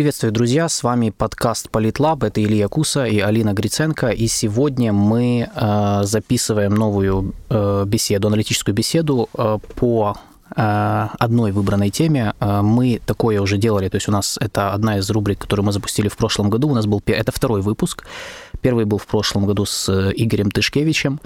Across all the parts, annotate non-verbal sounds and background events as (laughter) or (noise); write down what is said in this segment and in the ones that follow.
Приветствую, друзья! С вами подкаст Политлаб. Это Илья Куса и Алина Гриценко. И сегодня мы э, записываем новую э, беседу, аналитическую беседу э, по э, одной выбранной теме. Э, мы такое уже делали, то есть у нас это одна из рубрик, которую мы запустили в прошлом году. У нас был это второй выпуск. Первый был в прошлом году с Игорем Тышкевичем.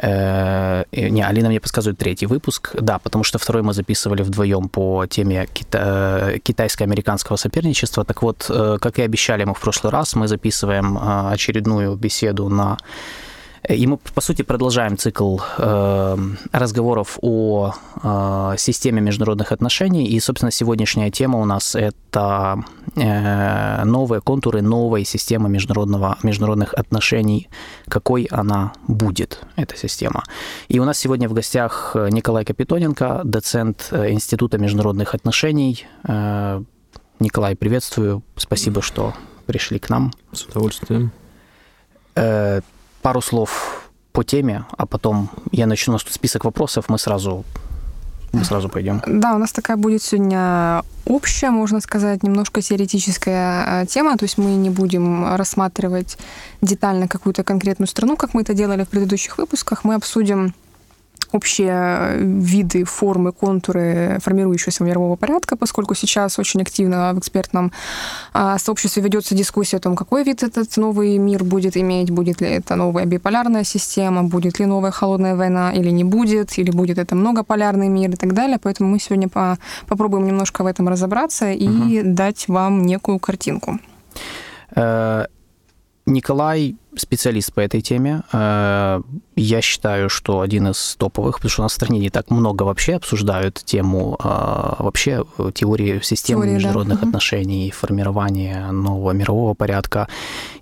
Э, не, Алина мне подсказывает третий выпуск. Да, потому что второй мы записывали вдвоем по теме кита- китайско-американского соперничества. Так вот, э, как и обещали мы в прошлый раз, мы записываем э, очередную беседу на и мы, по сути, продолжаем цикл э, разговоров о э, системе международных отношений. И, собственно, сегодняшняя тема у нас – это э, новые контуры новой системы международного, международных отношений. Какой она будет, эта система. И у нас сегодня в гостях Николай Капитоненко, доцент Института международных отношений. Э, Николай, приветствую. Спасибо, что пришли к нам. С удовольствием. Пару слов по теме, а потом я начну. У нас тут список вопросов, мы сразу мы сразу пойдем. Да, у нас такая будет сегодня общая, можно сказать, немножко теоретическая э, тема. То есть мы не будем рассматривать детально какую-то конкретную страну, как мы это делали в предыдущих выпусках. Мы обсудим общие виды, формы, контуры формирующегося мирового порядка, поскольку сейчас очень активно в экспертном а, сообществе ведется дискуссия о том, какой вид этот новый мир будет иметь, будет ли это новая биполярная система, будет ли новая холодная война или не будет, или будет это многополярный мир и так далее. Поэтому мы сегодня по попробуем немножко в этом разобраться и угу. дать вам некую картинку. Э, Николай специалист по этой теме. Э, я считаю, что один из топовых, потому что у нас в стране не так много вообще обсуждают тему э, вообще теории системы Теория, международных да. отношений, формирования нового мирового порядка.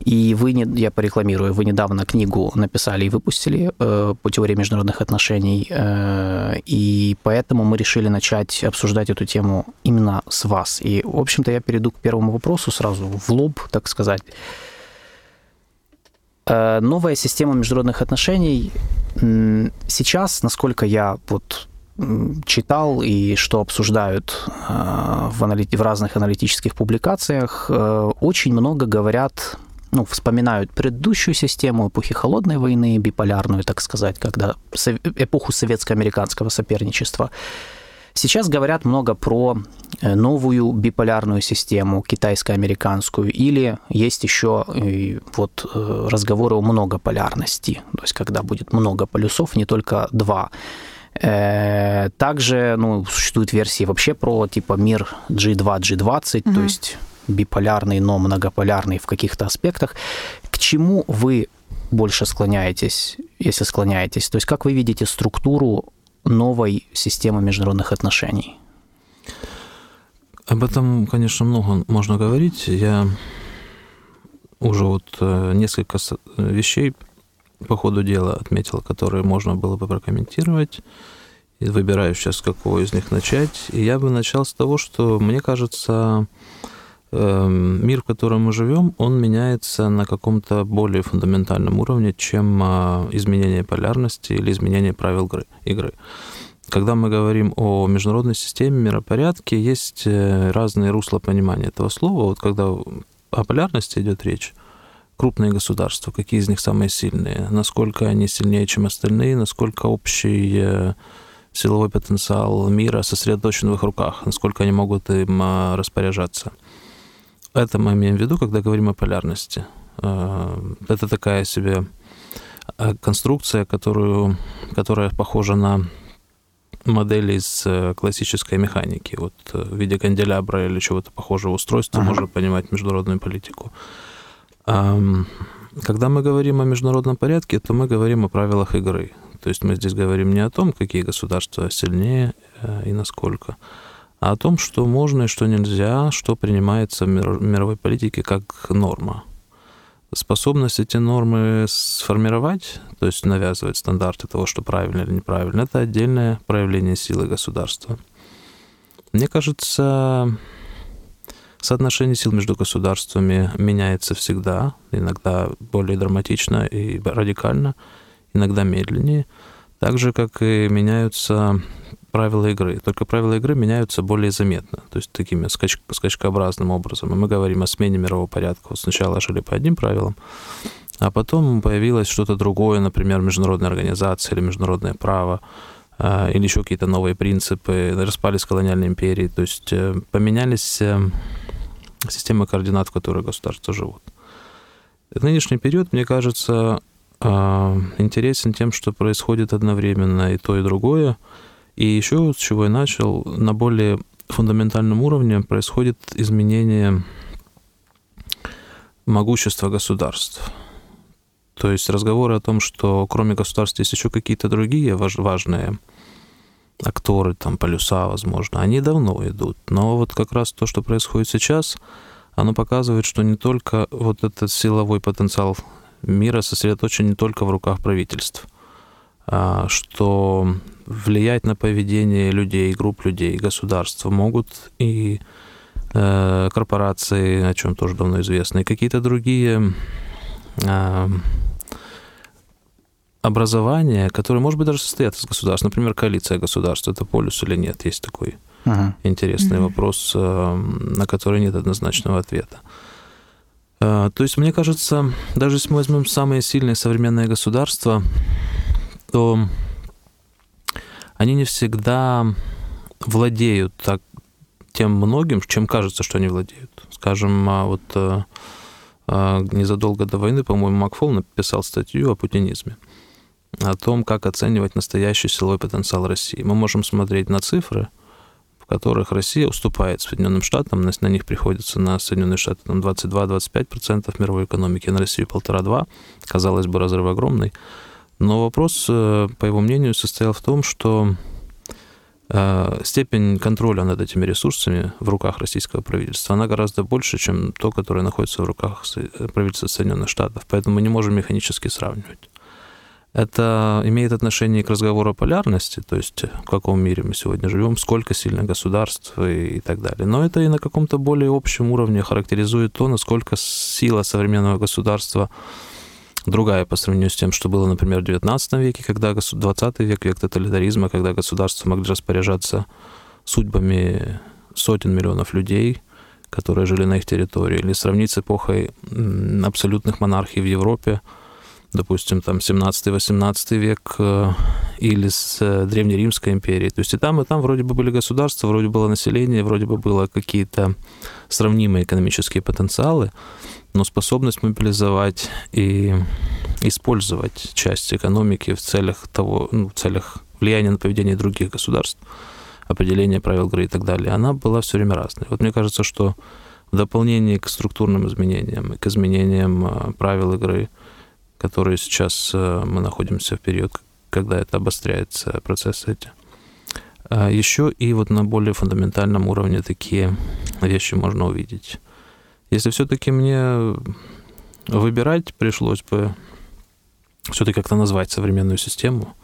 И вы, я порекламирую, вы недавно книгу написали и выпустили э, по теории международных отношений, и поэтому мы решили начать обсуждать эту тему именно с вас. И, в общем-то, я перейду к первому вопросу сразу в лоб, так сказать. Э, новая система международных отношений сейчас, насколько я вот читал и что обсуждают э, в, аналит... в разных аналитических публикациях, э, очень много говорят, ну, вспоминают предыдущую систему эпохи холодной войны, биполярную, так сказать, когда эпоху советско-американского соперничества. Сейчас говорят много про э, новую биполярную систему, китайско-американскую, или есть еще вот э, разговоры о многополярности, то есть когда будет много полюсов, не только два. Э, также ну, существуют версии вообще про типа мир G2, G20, угу. то есть биполярный, но многополярный в каких-то аспектах. К чему вы больше склоняетесь, если склоняетесь? То есть как вы видите структуру новой системы международных отношений? Об этом, конечно, много можно говорить. Я уже вот э, несколько вещей по ходу дела отметил, которые можно было бы прокомментировать. И выбираю сейчас, какого из них начать. И я бы начал с того, что, мне кажется, мир, в котором мы живем, он меняется на каком-то более фундаментальном уровне, чем а, изменение полярности или изменение правил игры. Когда мы говорим о международной системе, миропорядке, есть э, разные русла понимания этого слова. Вот когда о полярности идет речь, крупные государства, какие из них самые сильные, насколько они сильнее, чем остальные, насколько общий э, силовой потенциал мира сосредоточен в их руках, насколько они могут им а, распоряжаться – это мы имеем в виду, когда говорим о полярности. Э, это такая себе э, конструкция, которую, которая похожа на модели из э, классической механики. Вот в виде канделябра или чего-то похожего устройства ага. можно понимать международную политику. Когда мы говорим о международном порядке, то мы говорим о правилах игры. То есть мы здесь говорим не о том, какие государства сильнее и насколько, а о том, что можно и что нельзя, что принимается в мировой политике как норма. Способность эти нормы сформировать, то есть навязывать стандарты того, что правильно или неправильно, это отдельное проявление силы государства. Мне кажется, соотношение сил между государствами меняется всегда, иногда более драматично и радикально, иногда медленнее, так же, как и меняются правила игры. Только правила игры меняются более заметно, то есть такими скач скачкообразным образом. И мы говорим о смене мирового порядка. Вот сначала жили по одним правилам, а потом появилось что-то другое, например, международная организация или международное право, а, или еще какие-то новые принципы, распались колониальные империи, то есть э, поменялись э, системы координат, в которых государства живут. Нынешний период, мне кажется, интересен тем, что происходит одновременно и то, и другое. И еще, с чего я начал, на более фундаментальном уровне происходит изменение могущества государств. То есть разговоры о том, что кроме государств есть еще какие-то другие важные акторы, там, полюса, возможно, они давно идут. Но вот как раз то, что происходит сейчас, оно показывает, что не только вот этот силовой потенциал мира сосредоточен не только в руках правительств, что влиять на поведение людей, групп людей, государства могут и э, корпорации, о чем тоже давно известно, и какие-то другие э, образования, которые, может быть, даже состоят из государств. Например, коалиция государств, это полюс или нет, есть такой uh-huh. интересный uh-huh. вопрос, э, на который нет однозначного ответа. Э, то есть, мне кажется, даже если мы возьмем самые сильные современные государства, то они не всегда владеют так тем многим, чем кажется, что они владеют. Скажем, а вот э, незадолго до войны, по-моему, Макфол написал статью о путинизме о том, как оценивать настоящий силовой потенциал России. Мы можем смотреть на цифры, в которых Россия уступает Соединенным Штатам, на, них приходится на Соединенные Штаты там 22-25% мировой экономики, на Россию 1,5-2, казалось бы, разрыв огромный. Но вопрос, э, по его мнению, состоял в том, что э, степень контроля над этими ресурсами в руках российского правительства, она гораздо больше, чем то, которое находится в руках правительства Соединенных Штатов. Поэтому мы не можем механически сравнивать. Это имеет отношение к разговору о полярности, то есть в каком мире мы сегодня живем, сколько сильных государств и, и так далее. Но это и на каком-то более общем уровне характеризует то, насколько сила современного государства другая по сравнению с тем, что было, например, в XIX веке, когда 20 век, век тоталитаризма, когда государства могли распоряжаться судьбами сотен миллионов людей, которые жили на их территории, или сравнить с эпохой абсолютных монархий в Европе, допустим, там 17-18 век э, или с э, Древнеримской империей. То есть и там, и там вроде бы были государства, вроде было население, вроде бы было какие-то сравнимые экономические потенциалы, но способность мобилизовать и использовать часть экономики в целях того, ну, в целях влияния на поведение других государств, определения правил игры и так далее, она была все время разной. Вот мне кажется, что в дополнение к структурным изменениям, к изменениям э, правил игры, которые сейчас э, мы находимся в период, когда это обостряется, процессы эти. А еще и вот на более фундаментальном уровне такие вещи можно увидеть. Если все-таки мне выбирать пришлось бы все-таки как-то назвать современную систему,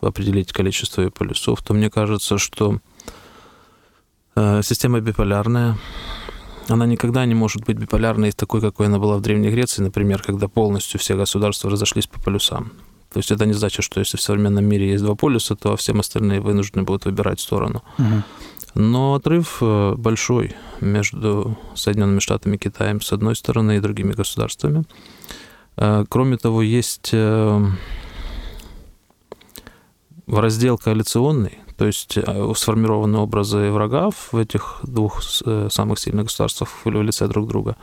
определить количество ее полюсов, то мне кажется, что э, система биполярная, она никогда не может быть биполярной такой, какой она была в Древней Греции, например, когда полностью все государства разошлись по полюсам. То есть это не значит, что если в современном мире есть два полюса, то всем остальные вынуждены будут выбирать сторону. Угу. Но отрыв э, большой между Соединенными Штатами и Китаем с одной стороны и другими государствами. Э, кроме того, есть э, раздел коалиционный, то есть э, сформированы образы врагов в этих двух э, самых сильных государствах в лице друг друга.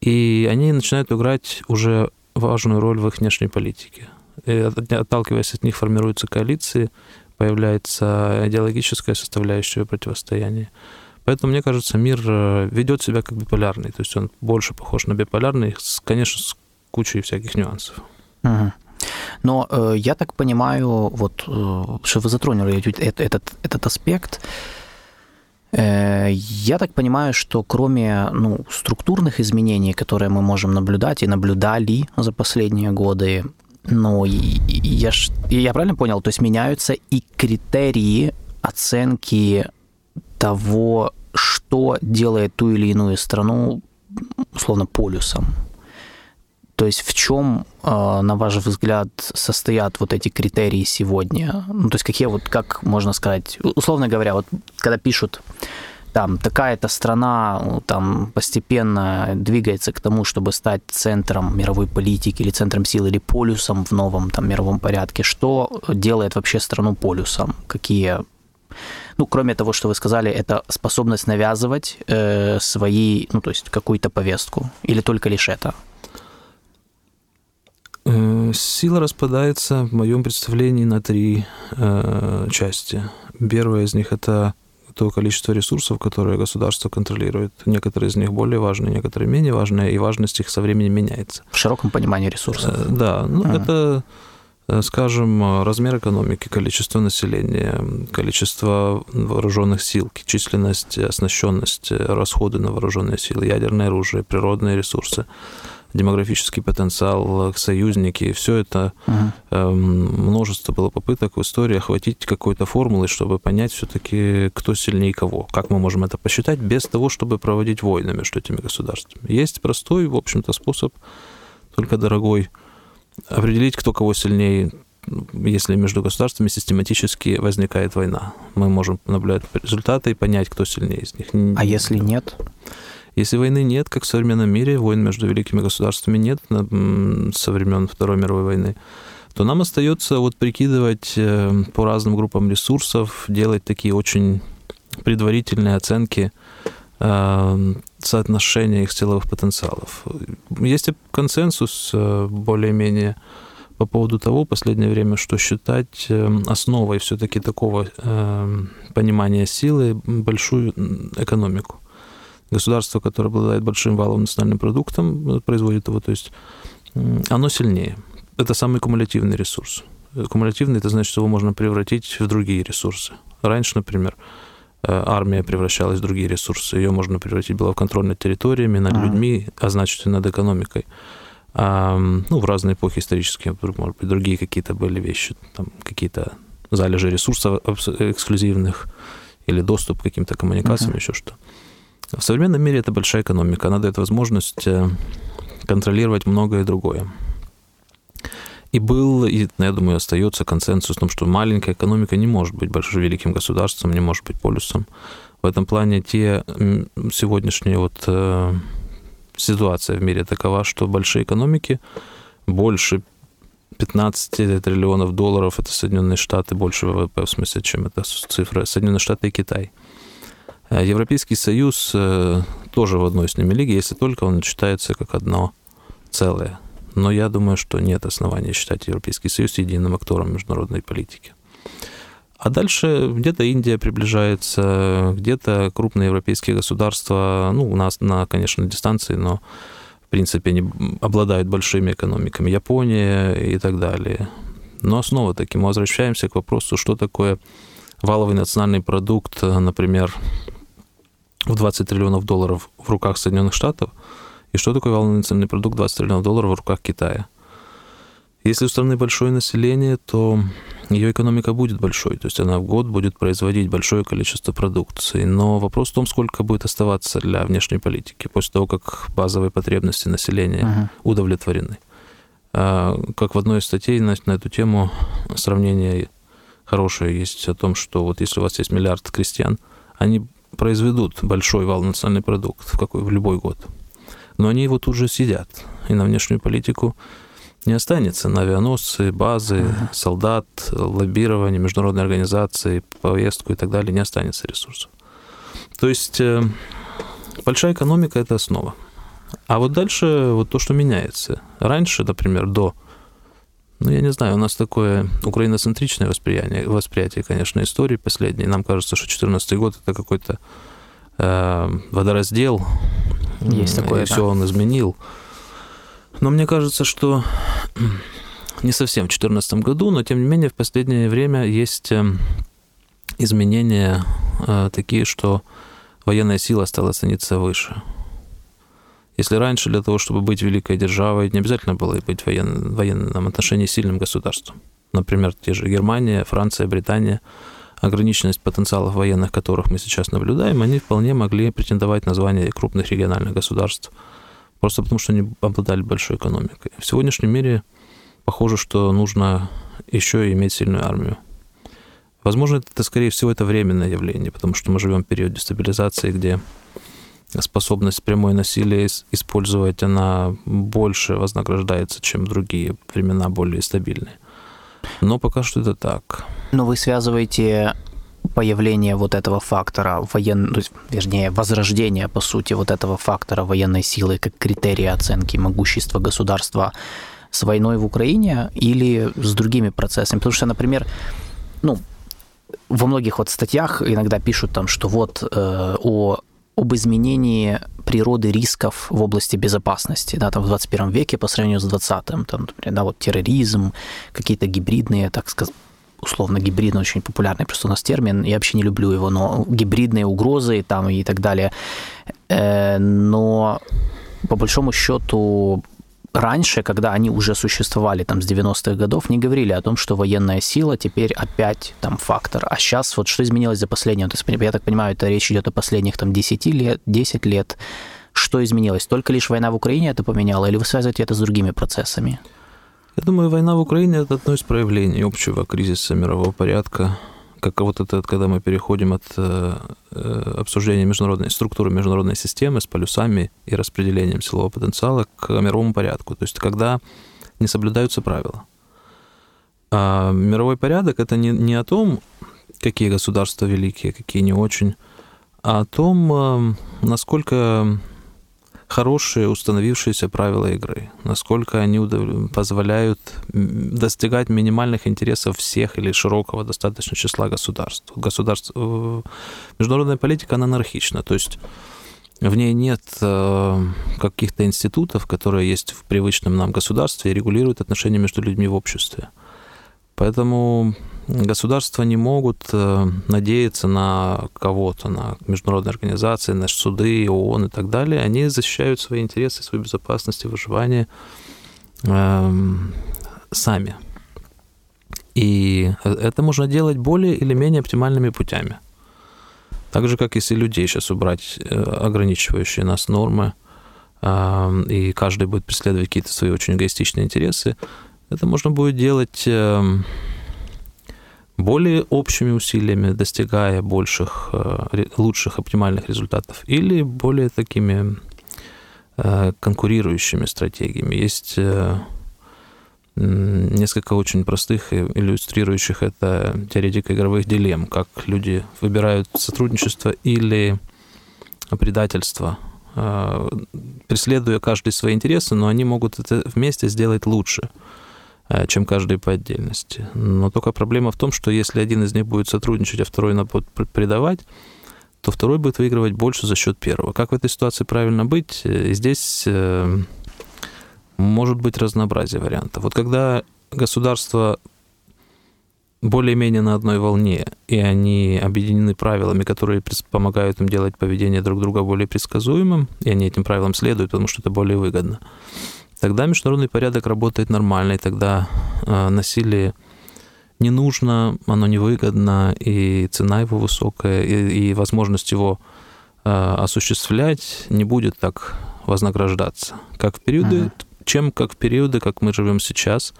И они начинают играть уже важную роль в их внешней политике. И, отталкиваясь от них, формируются коалиции, появляется идеологическая составляющая противостояния. Поэтому, мне кажется, мир э, ведет себя как биполярный. То есть он больше похож на биполярный, конечно, с кучей всяких нюансов. Угу. Но э, я так понимаю, вот, э, что вы затронули этот, этот, этот аспект, э, я так понимаю, что кроме ну, структурных изменений, которые мы можем наблюдать и наблюдали за последние годы, ну, я, я правильно понял, то есть меняются и критерии оценки того, что делает ту или иную страну, условно, полюсом. То есть в чем, на ваш взгляд, состоят вот эти критерии сегодня? Ну, то есть какие вот, как можно сказать, условно говоря, вот когда пишут там такая-то страна ну, там постепенно двигается к тому, чтобы стать центром мировой политики или центром силы или полюсом в новом там мировом порядке. Что делает вообще страну полюсом? Какие ну, кроме того, что вы сказали, это способность навязывать э, свои, ну, то есть какую-то повестку, или только лишь это? Э, сила распадается, в моем представлении, на три э, части. Первая из них это то количество ресурсов, которые государство контролирует. Некоторые из них более важные, некоторые менее важные, и важность их со временем меняется. В широком понимании ресурсов. Э, да, ну а. это, э, скажем, размер экономики, количество населения, количество вооруженных сил, численность, оснащенность, расходы на вооруженные силы, ядерное оружие, природные ресурсы демографический потенциал, союзники, все это угу. множество было попыток в истории охватить какой-то формулой, чтобы понять все-таки, кто сильнее кого, как мы можем это посчитать без того, чтобы проводить войны между этими государствами. Есть простой, в общем-то, способ, только дорогой, определить, кто кого сильнее, если между государствами систематически возникает война. Мы можем наблюдать результаты и понять, кто сильнее из них. А если нет? Если войны нет, как в современном мире, войн между великими государствами нет со времен Второй мировой войны, то нам остается вот прикидывать э, по разным группам ресурсов, делать такие очень предварительные оценки э, соотношения их силовых потенциалов. Есть консенсус э, более-менее по поводу того в последнее время, что считать основой все-таки такого понимания силы большую экономику государство, которое обладает большим валовым национальным продуктом, э, производит его, то есть оно сильнее. Это самый кумулятивный ресурс. Кумулятивный это значит, что его можно превратить в другие ресурсы. Раньше, например, э, армия превращалась в другие ресурсы. Ее можно превратить было в контроль над территориями, над а. людьми, а значит и над экономикой. А, ну, в разные эпохи исторические, может быть, другие какие-то были вещи, там какие-то залежи ресурсов эксклюзивных или доступ к каким-то коммуникациям, uh-huh. еще что. В современном мире это большая экономика. Она дает возможность э, контролировать многое другое. И был, и, ну, я думаю, остается консенсус в том, что маленькая экономика не может быть большим великим государством, не может быть полюсом. В этом плане те сегодняшние вот э, ситуация в мире такова, что большие экономики больше 15 триллионов долларов, это Соединенные Штаты, больше ВВП, в смысле, чем это цифра, Соединенные Штаты и Китай – Европейский Союз э, тоже в одной с ними лиге, если только он считается как одно целое. Но я думаю, что нет основания считать Европейский Союз единым актором международной политики. А дальше где-то Индия приближается, где-то крупные европейские государства, ну, у нас, на, конечно, дистанции, но в принципе они обладают большими экономиками, Япония и так далее. Но снова таки мы возвращаемся к вопросу, что такое валовый национальный продукт, например, в 20 триллионов долларов в руках Соединенных Штатов, и что такое валовый национальный продукт 20 триллионов долларов в руках Китая. Если у страны большое население, то ее экономика будет большой, то есть она в год будет производить большое количество продукции. Но вопрос в том, сколько будет оставаться для внешней политики после того, как базовые потребности населения uh-huh. удовлетворены. А, как в одной из статей на, на эту тему сравнение хорошее есть о том, что вот если у вас есть миллиард крестьян, они произведут большой вал национальный продукт в, какой, в любой год. Но они его тут же сидят. И на внешнюю политику не останется на авианосцы, базы, uh-huh. солдат, лоббирование, международные организации, повестку и так далее не останется ресурсов. То есть э, большая экономика – это основа. А вот дальше вот то, что меняется. Раньше, например, до ну, я не знаю, у нас такое украиноцентричное восприятие, восприятие, конечно, истории последней. Нам кажется, что 2014 год это какой-то э, водораздел. Есть такое. И да. все он изменил. Но мне кажется, что (clears throat) не совсем в 2014 году, но тем не менее в последнее время есть э, изменения э, такие, что военная сила стала цениться выше. Если раньше для того, чтобы быть великой державой, не обязательно было быть в воен... военном отношении сильным государством. Например, те же Германия, Франция, Британия, ограниченность потенциалов военных, которых мы сейчас наблюдаем, они вполне могли претендовать на звание крупных региональных государств Просто потому, что они обладали большой экономикой. В сегодняшнем мире похоже, что нужно еще иметь сильную армию. Возможно, это, скорее всего, это временное явление, потому что мы живем в период дестабилизации, где способность прямое насилие использовать, она больше вознаграждается, чем другие времена более стабильные. Но пока что это так. Но вы связываете появление вот этого фактора воен... вернее, возрождение, по сути, вот этого фактора военной силы как критерия оценки могущества государства с войной в Украине или с другими процессами? Потому что, например, ну, во многих вот статьях иногда пишут там, что вот э, о об изменении природы рисков в области безопасности, да, там в 21 веке по сравнению с 20-м, там, например, да, вот терроризм, какие-то гибридные, так сказать, условно гибридный, очень популярный просто у нас термин, я вообще не люблю его, но гибридные угрозы там и так далее. Э, но по большому счету раньше, когда они уже существовали там с 90-х годов, не говорили о том, что военная сила теперь опять там фактор. А сейчас вот что изменилось за последние, есть, я так понимаю, это речь идет о последних там 10 лет, 10 лет. Что изменилось? Только лишь война в Украине это поменяла, или вы связываете это с другими процессами? Я думаю, война в Украине – это одно из проявлений общего кризиса мирового порядка, как вот это, когда мы переходим от э, э, обсуждения международной структуры международной системы с полюсами и распределением силового потенциала к мировому порядку. То есть когда не соблюдаются правила. А мировой порядок это не, не о том, какие государства великие, какие не очень, а о том, э, насколько хорошие установившиеся правила игры, насколько они позволяют достигать минимальных интересов всех или широкого достаточно числа государств. Государств... Э, международная политика, она анархична, то есть в ней нет э, каких-то институтов, которые есть в привычном нам государстве и регулируют отношения между людьми в обществе. Поэтому государства не могут э, надеяться на кого-то, на международные организации, на суды, ООН и так далее. Они защищают свои интересы, свою безопасность и выживание эм, сами. И это можно делать более или менее оптимальными путями. Так же, как если людей сейчас убрать э, ограничивающие нас нормы, эм, и каждый будет преследовать какие-то свои очень эгоистичные интересы, это можно будет делать эм, более общими усилиями, достигая больших, э, лучших, оптимальных результатов, или более такими э, конкурирующими стратегиями. Есть э, несколько очень простых, иллюстрирующих это теоретика игровых дилемм, как люди выбирают сотрудничество или предательство, преследуя каждый свои интересы, но они могут это вместе сделать лучше – чем каждый по отдельности. Но только проблема в том, что если один из них будет сотрудничать, а второй будет предавать, то второй будет выигрывать больше за счет первого. Как в этой ситуации правильно быть? Э, здесь э, может быть разнообразие вариантов. Вот когда государство более-менее на одной волне, и они объединены правилами, которые помогают им делать поведение друг друга более предсказуемым, и они этим правилам следуют, потому что это более выгодно, тогда международный порядок работает нормально, и тогда э, насилие не нужно, оно невыгодно, и цена его высокая, и, и возможность его э, осуществлять не будет так вознаграждаться, как в периоды, uh-huh. чем как в периоды, как мы живем сейчас,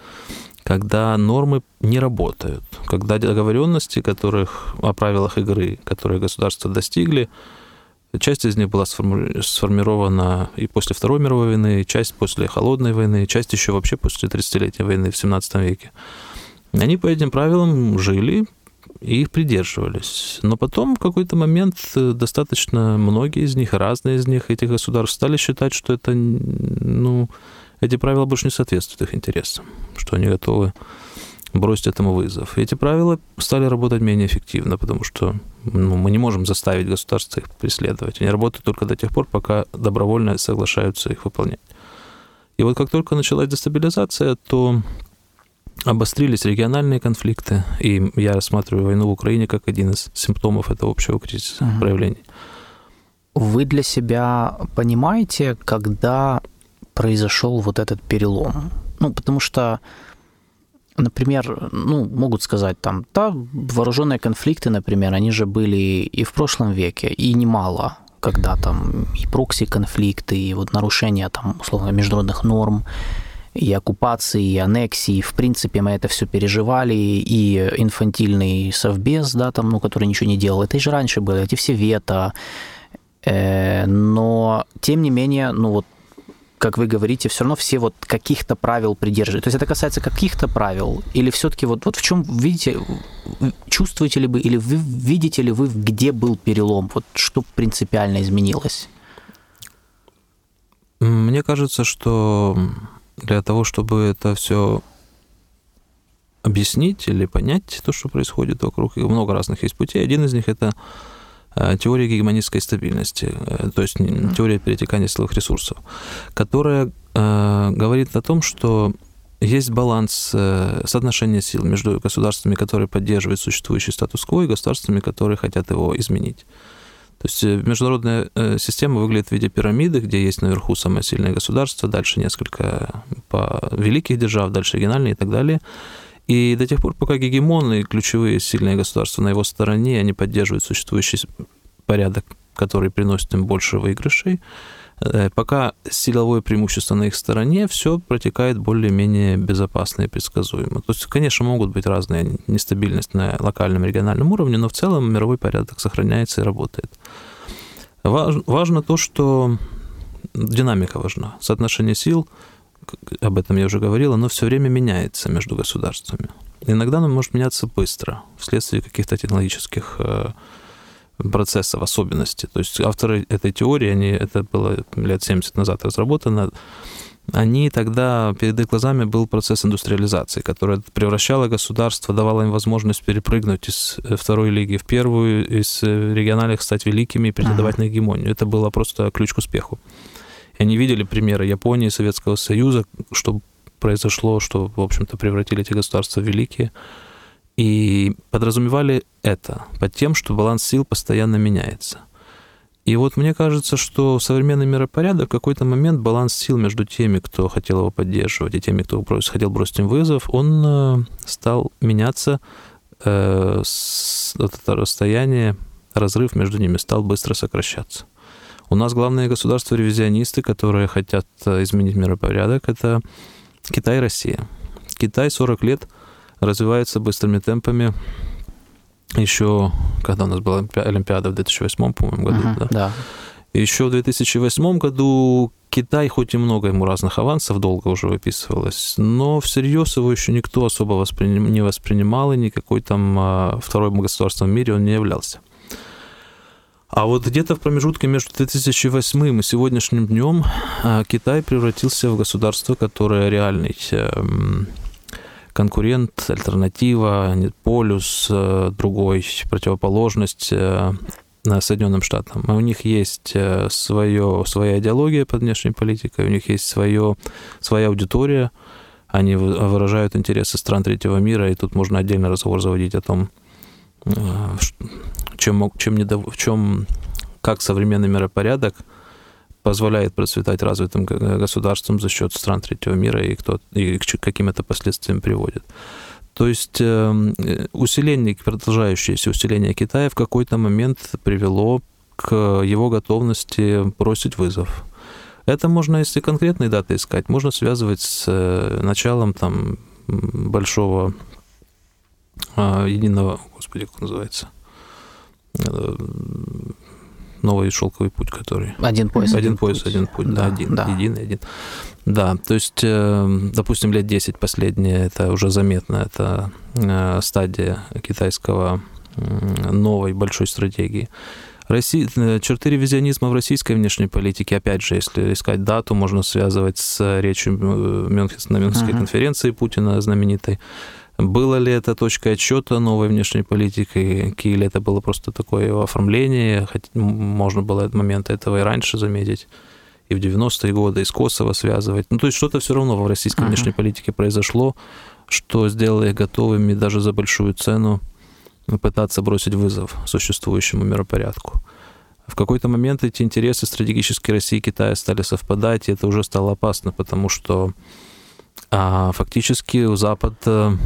когда нормы не работают, когда договоренности, которых о правилах игры, которые государства достигли, Часть из них была сформирована и после Второй мировой войны, часть после Холодной войны, часть еще вообще после 30-летней войны в 17 веке. Они по этим правилам жили и их придерживались. Но потом в какой-то момент э, достаточно многие из них, разные из них, этих государств стали считать, что это, ну, эти правила больше не соответствуют их интересам, что они готовы бросить этому вызов. И эти правила стали работать менее эффективно, потому что ну, мы не можем заставить государство их преследовать. Они работают только до тех пор, пока добровольно соглашаются их выполнять. И вот как только началась дестабилизация, то обострились региональные конфликты, и я рассматриваю войну в Украине как один из симптомов этого общего кризиса угу. проявлений. Вы для себя понимаете, когда произошел вот этот перелом? Ну, потому что например, ну, могут сказать там, да, вооруженные конфликты, например, они же были и в прошлом веке, и немало. когда там и прокси-конфликты, и вот нарушения там, условно, международных норм, и оккупации, и аннексии. В принципе, мы это все переживали, и инфантильный совбез, да, там, ну, который ничего не делал, это же раньше было, эти все вето, э, но, тем не менее, ну, вот как вы говорите, все равно все вот каких-то правил придерживают. То есть это касается каких-то правил? Или все-таки вот, вот в чем, видите, чувствуете ли вы, или вы, видите ли вы, где был перелом? Вот что принципиально изменилось? Мне кажется, что для того, чтобы это все объяснить или понять то, что происходит вокруг, много разных есть путей. Один из них это теория гегемонистской стабильности, э, то есть теория перетекания силовых ресурсов, которая э, говорит о том, что есть баланс соотношения сил между государствами, которые поддерживают существующий статус-кво, и государствами, которые хотят его изменить. То есть э, международная э, система выглядит в виде пирамиды, где есть наверху самое сильное государство, дальше несколько по великих держав, дальше региональные и так далее. И до тех пор, пока гегемоны, ключевые сильные государства на его стороне, они поддерживают существующий порядок, который приносит им больше выигрышей, Э, пока силовое преимущество на их стороне, все протекает более-менее безопасно и предсказуемо. То есть, конечно, могут быть разные нестабильность на локальном, региональном уровне, но в целом мировой порядок сохраняется и работает. Важно то, что динамика важна. Соотношение сил, об этом я уже говорил, оно все время меняется между государствами. Иногда оно может меняться быстро, вследствие каких-то технологических э, процесса в особенности. То есть авторы этой теории, они, это было лет 70 назад разработано, они тогда, перед их глазами был процесс индустриализации, который превращало государство, давало им возможность перепрыгнуть из э, второй лиги в первую, из э, региональных стать великими и претендовать ага. на гегемонию. Это было просто ключ к успеху. И они видели примеры Японии, Советского Союза, что произошло, что, в общем-то, превратили эти государства в великие. И подразумевали это под тем, что баланс сил постоянно меняется. И вот мне кажется, что современный миропорядок в какой-то момент баланс сил между теми, кто хотел его поддерживать, и теми, кто хотел бросить им вызов, он э, стал меняться, э, это расстояние, разрыв между ними стал быстро сокращаться. У нас главные государства-ревизионисты, которые хотят э, изменить миропорядок, это Китай и Россия. Китай 40 лет – развивается быстрыми темпами. Еще, когда у нас была Олимпиада в 2008, по-моему, году, uh-huh, да? да. Еще в 2008 году Китай, хоть и много ему разных авансов долго уже выписывалось, но всерьез его еще никто особо восприним, не воспринимал, и никакой там а, второй государством в мире он не являлся. А вот где-то в промежутке между 2008 и сегодняшним днем а, Китай превратился в государство, которое реальный эм, конкурент, альтернатива, полюс, э, другой, противоположность э, Соединенным Штатам. У них есть э, свое, своя идеология под внешней политикой, у них есть свое, своя аудитория, они выражают интересы стран третьего мира, и тут можно отдельно разговор заводить о том, чем, чем, недов... в чем как современный миропорядок – позволяет процветать развитым государствам за счет стран третьего мира и, кто, и к каким это последствиям приводит. То есть эм, усиление, продолжающееся усиление Китая в какой-то момент привело к его готовности бросить вызов. Это можно, если конкретные даты искать, можно связывать с э, началом там большого а, единого, господи, как называется, э, новый шелковый путь, который... Один пояс. Один, один пояс, путь. один путь, да, да один, да. единый, один. Да, то есть, э, допустим, лет 10 последние, это уже заметно, это э, стадия китайского новой большой стратегии. Россия, э, черты ревизионизма в российской внешней политике, опять же, если искать дату, можно связывать с речью Мюнхен, на Мюнхенской uh-huh. конференции Путина знаменитой, было ли это точкой отсчета новой внешней политики, или это было просто такое оформление, хотя можно было этот момент этого и раньше заметить, и в 90-е годы, и с Косово связывать. Ну, то есть что-то все равно в российской uh-huh. внешней политике произошло, что сделало их готовыми даже за большую цену пытаться бросить вызов существующему миропорядку. В какой-то момент эти интересы стратегические России и Китая стали совпадать, и это уже стало опасно, потому что а фактически Запад, э,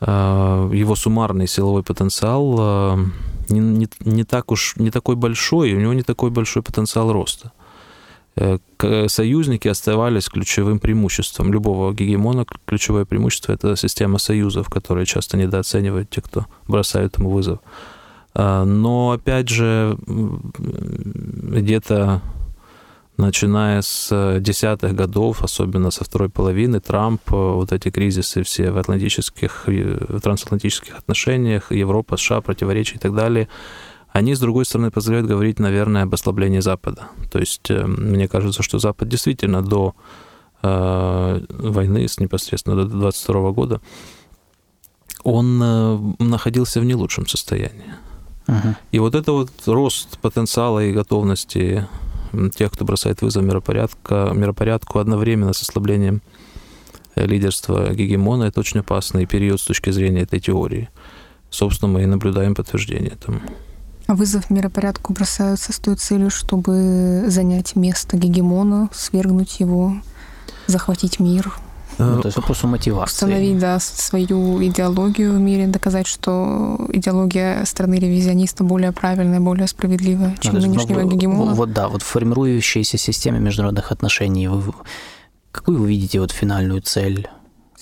э, его суммарный силовой потенциал э, не, не, не так уж не такой большой, у него не такой большой потенциал роста. Союзники оставались ключевым преимуществом любого гегемона. Ключевое преимущество – это система союзов, которые часто недооценивают те, кто бросают ему вызов. Но, опять же, где-то начиная с десятых годов, особенно со второй половины, Трамп, э, вот эти кризисы все в атлантических, в трансатлантических отношениях, Европа, США, противоречия и так далее – они, с другой стороны, позволяют говорить, наверное, об ослаблении Запада. То есть э, мне кажется, что Запад действительно до э, войны, с непосредственно до 22 года, он э, находился в не лучшем состоянии. uh И вот это вот рост потенциала и готовности тех, кто бросает вызов миропорядка, миропорядку одновременно с ослаблением лидерства гегемона, это очень опасный период с точки зрения этой теории. Собственно, мы и наблюдаем подтверждение этому. Вызов миропорядку бросаются с той целью, чтобы занять место гегемона, свергнуть его, захватить мир. Ну, то есть вопрос мотивации. Установить, да, свою идеологию в мире, доказать, что идеология страны ревизиониста более правильная, более справедливая, чем ну, нынешнего ну, гегемона. Вот да, вот в формирующейся системе международных отношений вы, какую вы видите вот финальную цель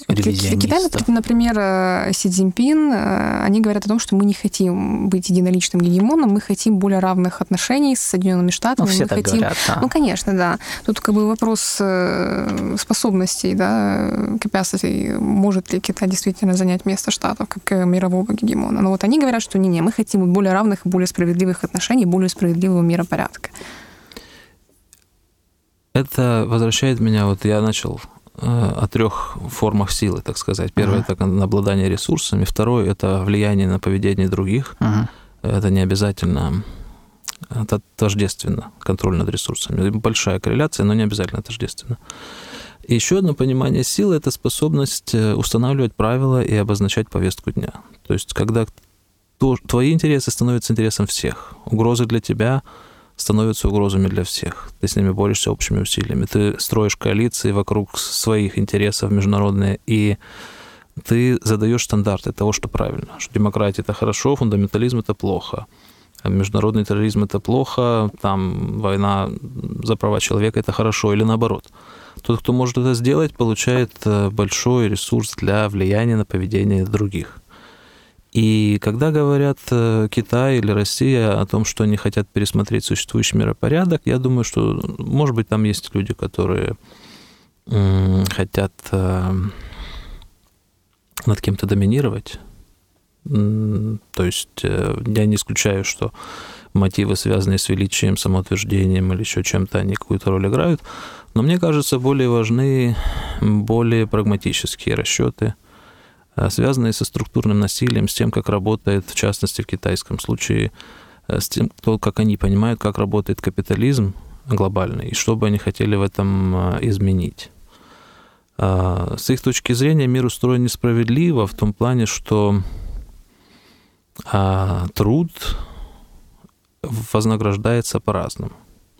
Китай, например, э, Си Цзиньпин, э, они говорят о том, что мы не хотим быть единоличным гегемоном, мы хотим более равных отношений с Соединенными Штатами. Ну, все мы так хотим... говорят, да. Ну, конечно, да. Тут как бы вопрос э, способностей, да, capacity, может ли Китай действительно занять место Штатов как мирового гегемона. Но вот они говорят, что не-не, мы хотим более равных, более справедливых отношений, более справедливого миропорядка. Это возвращает меня, вот я начал о трех формах силы, так сказать. Первое uh-huh. это обладание ресурсами, второе это влияние на поведение других. Uh-huh. Это не обязательно это тождественно, контроль над ресурсами. Большая корреляция, но не обязательно тождественно. И еще одно понимание силы – это способность э, устанавливать правила и обозначать повестку дня. То есть, когда то, твои интересы становятся интересом всех. Угрозы для тебя – становятся угрозами для всех. Ты с ними борешься общими усилиями. Ты строишь коалиции вокруг своих интересов международные, и ты задаешь стандарты того, что правильно. Что демократия это хорошо, фундаментализм это плохо. Международный терроризм это плохо, там война за права человека это хорошо, или наоборот. Тот, кто может это сделать, получает э, большой ресурс для влияния на поведение других. И когда говорят э, Китай или Россия о том, что они хотят пересмотреть существующий миропорядок, я думаю, что, может быть, там есть люди, которые хотят э, над кем-то доминировать. То есть э, я не исключаю, что мотивы, связанные с величием, самоутверждением или еще чем-то, они какую-то роль играют. Но мне кажется, более важны более прагматические расчеты – связанные со структурным насилием, с тем, как работает, в частности, в китайском случае, э, с тем, то, как они понимают, как работает капитализм глобальный, и что бы они хотели в этом э, изменить. С их точки зрения мир устроен несправедливо в том плане, что труд вознаграждается по-разному.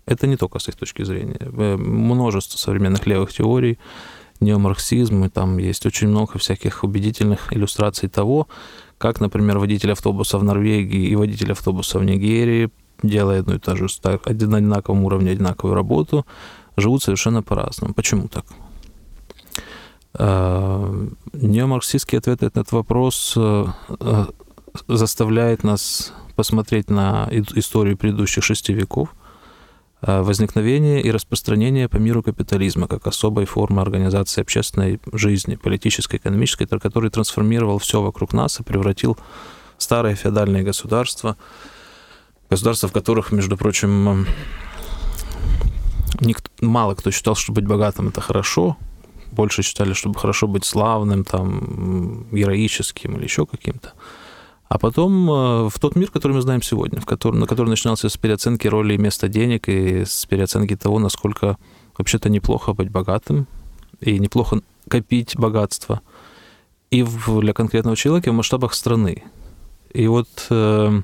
Это не только с их точки зрения. Множество современных левых теорий неомарксизм, и там есть очень много всяких убедительных иллюстраций того, как, например, водитель автобуса в Норвегии и водитель автобуса в Нигерии, делая одну и ту же на одинаковом уровне одинаковую работу, живут совершенно по-разному. Почему так? А, неомарксистский ответ на этот вопрос э, э, заставляет нас посмотреть на историю предыдущих шести веков – возникновение и распространение по миру капитализма как особой формы организации общественной жизни, политической, экономической, который трансформировал все вокруг нас и превратил старые феодальные государства, государства, в которых, между прочим, никто, мало кто считал, что быть богатым это хорошо, больше считали, чтобы хорошо быть славным, там, героическим или еще каким-то. А потом э, в тот мир, который мы знаем сегодня, в который, на который начинался с переоценки роли и места денег, и с переоценки того, насколько вообще-то неплохо быть богатым, и неплохо копить богатство, и в, для конкретного человека в масштабах страны. И вот э,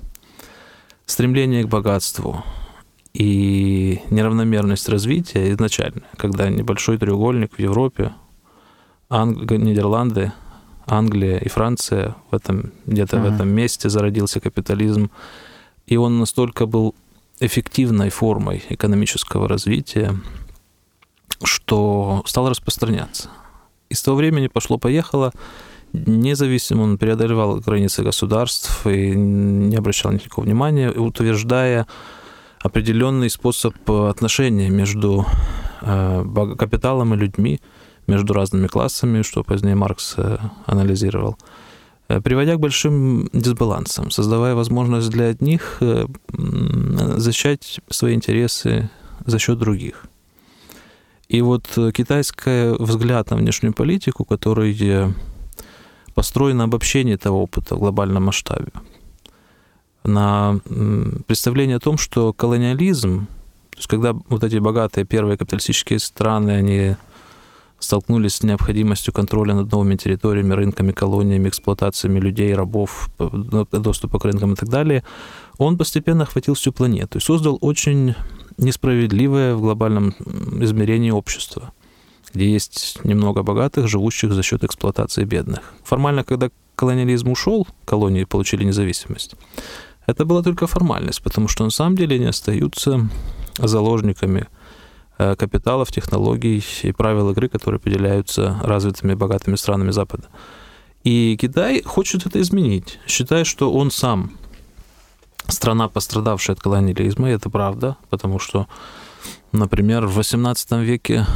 стремление к богатству и неравномерность развития изначально, когда небольшой треугольник в Европе, Анг... Нидерланды, Англия и Франция в этом где-то mm-hmm. в этом месте зародился капитализм. и он настолько был эффективной формой экономического развития, что стал распространяться. И с того времени пошло-поехало, независимо он преодолевал границы государств и не обращал никакого внимания, утверждая определенный способ отношения между э, капиталом и людьми, между разными классами, что позднее Маркс э, анализировал, э, приводя к большим дисбалансам, создавая возможность для одних защищать свои интересы за счет других. И вот китайский взгляд на внешнюю политику, который построен на обобщении этого опыта в глобальном масштабе, на представление о том, что колониализм, то есть когда вот эти богатые первые капиталистические страны, они столкнулись с необходимостью контроля над новыми территориями, рынками, колониями, эксплуатациями людей, рабов, доступа к рынкам и так далее, он постепенно охватил всю планету и создал очень несправедливое в глобальном измерении общество, где есть немного богатых, живущих за счет эксплуатации бедных. Формально, когда колониализм ушел, колонии получили независимость, это была только формальность, потому что на самом деле они остаются заложниками капиталов, технологий и правил игры, которые определяются развитыми богатыми странами Запада. И Китай хочет это изменить, считая, что он сам страна, пострадавшая от колониализма, и это правда, потому что, например, в XVIII веке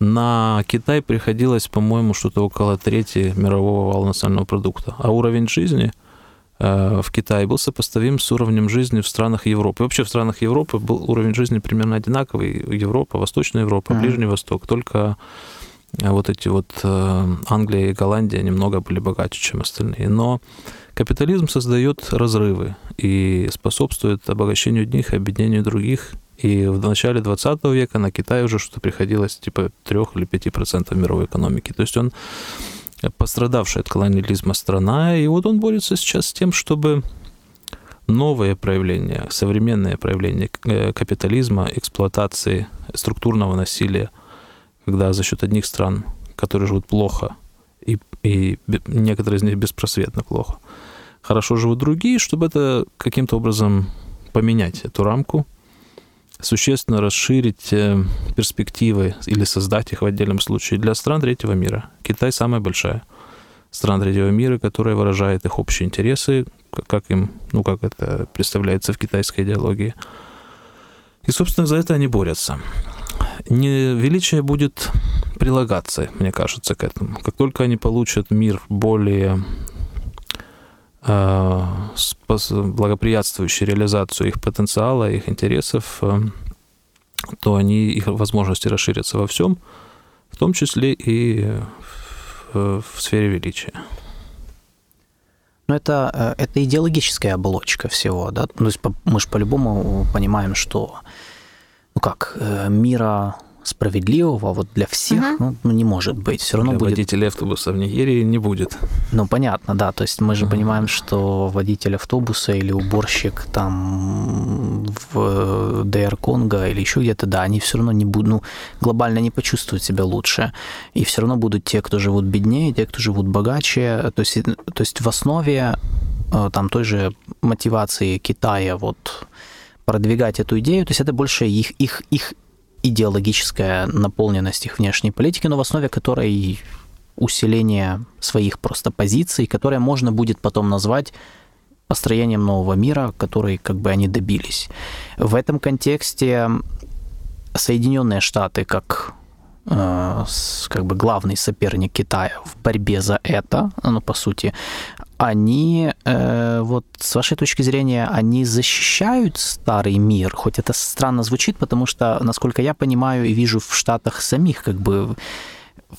на Китай приходилось, по-моему, что-то около трети мирового вала национального продукта, а уровень жизни э, в Китае был сопоставим с уровнем жизни в странах Европы. Вообще в странах Европы был уровень жизни примерно одинаковый. Европа, Восточная Европа, Ближний Восток. Только э, вот эти вот э, Англия и Голландия немного были богаче, чем остальные. Но капитализм создает разрывы и способствует обогащению одних и объединению других. И в начале 20 века на Китай уже что-то приходилось типа 3 или 5% мировой экономики. То есть он пострадавшая от колониализма страна, и вот он борется сейчас с тем, чтобы новые проявления, современные проявления э, капитализма, эксплуатации, структурного насилия, когда за счет одних стран, которые живут плохо, и, и некоторые из них беспросветно плохо, хорошо живут другие, чтобы это каким-то образом поменять эту рамку, существенно расширить э, перспективы или создать их в отдельном случае для стран третьего мира. Китай самая большая страна третьего мира, которая выражает их общие интересы, как им, ну, как это представляется в китайской идеологии. И, собственно, за это они борются. Не величие будет прилагаться, мне кажется, к этому. Как только они получат мир более благоприятствующие реализацию их потенциала, их интересов, э, то они, их возможности расширятся во всем, в том числе и в, сфере величия. Но это, э, это идеологическая оболочка всего, да? То есть мы же по-любому понимаем, что, ну как, мира справедливого вот для всех угу. ну, не может быть. Все равно для будет... водителей автобуса в Нигерии не будет. Ну, понятно, да. То есть мы же угу. понимаем, что водитель автобуса или уборщик там в ДР Конго или еще где-то, да, они все равно не будут, ну, глобально не почувствуют себя лучше. И все равно будут те, кто живут беднее, те, кто живут богаче. То есть, то есть в основе э, там той же мотивации Китая вот продвигать эту идею, то есть это больше их, их, их идеологическая наполненность их внешней политики, но в основе которой усиление своих просто позиций, которое можно будет потом назвать построением нового мира, который как бы они добились. В этом контексте Соединенные Штаты как как бы главный соперник Китая в борьбе за это, ну, по сути, они, э, вот с вашей точки зрения, они защищают старый мир, хоть это странно звучит, потому что, насколько я понимаю и вижу в Штатах самих, как бы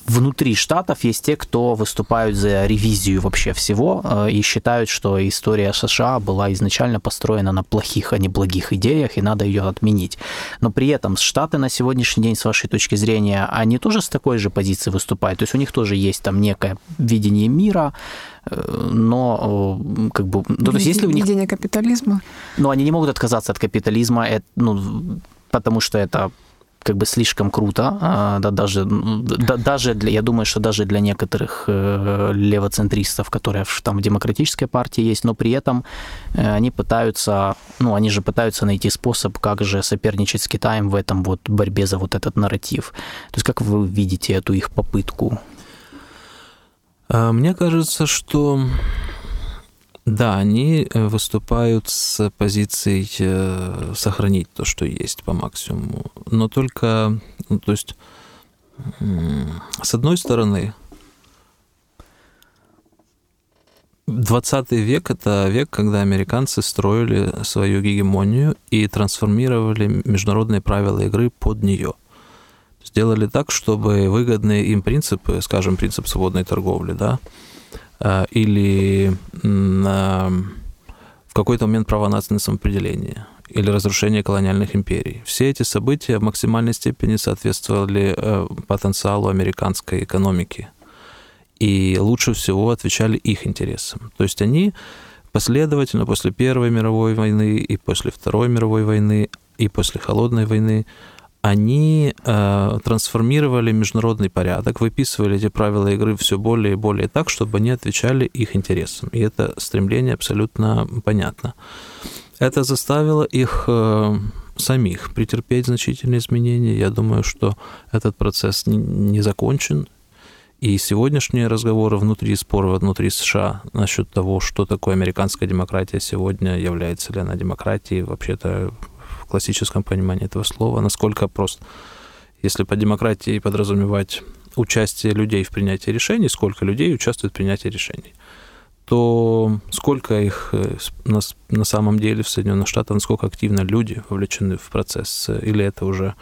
внутри штатов есть те, кто выступают за ревизию вообще всего э, и считают, что история США была изначально построена на плохих, а не благих идеях, и надо ее отменить. Но при этом Штаты на сегодняшний день, с вашей точки зрения, они тоже с такой же позиции выступают. То есть у них тоже есть там некое видение мира, э, но э, как бы... Ну, то есть если у них... Видение капитализма. Но они не могут отказаться от капитализма, ну, потому что это как бы слишком круто, а, да, даже, да, даже для, я думаю, что даже для некоторых э, левоцентристов, которые там в демократической партии есть, но при этом э, они пытаются, ну, они же пытаются найти способ, как же соперничать с Китаем в этом вот борьбе за вот этот нарратив. То есть как вы видите эту их попытку? А, мне кажется, что да, они э, выступают с позицией э, сохранить то, что есть по максимуму. Но только, ну, то есть, с одной стороны, 20 век – это век, когда американцы строили свою гегемонию и трансформировали международные правила игры под нее. Сделали так, чтобы выгодные им принципы, скажем, принцип свободной торговли, да, или в какой-то момент право нации на или разрушение колониальных империй. Все эти события в максимальной степени соответствовали э, потенциалу американской экономики и лучше всего отвечали их интересам. То есть они последовательно после Первой мировой войны и после Второй мировой войны и после Холодной войны они э, трансформировали международный порядок, выписывали эти правила игры все более и более так, чтобы они отвечали их интересам. И это стремление абсолютно понятно. Это заставило их э, самих претерпеть значительные изменения. Я думаю, что этот процесс не, не закончен. И сегодняшние разговоры внутри споры внутри США насчет того, что такое американская демократия сегодня, является ли она демократией, вообще-то классическом понимании этого слова, насколько просто. Если по демократии подразумевать участие людей в принятии решений, сколько людей участвует в принятии решений, то сколько их э, на, на самом деле в Соединенных Штатах, насколько активно люди вовлечены в процесс, или это уже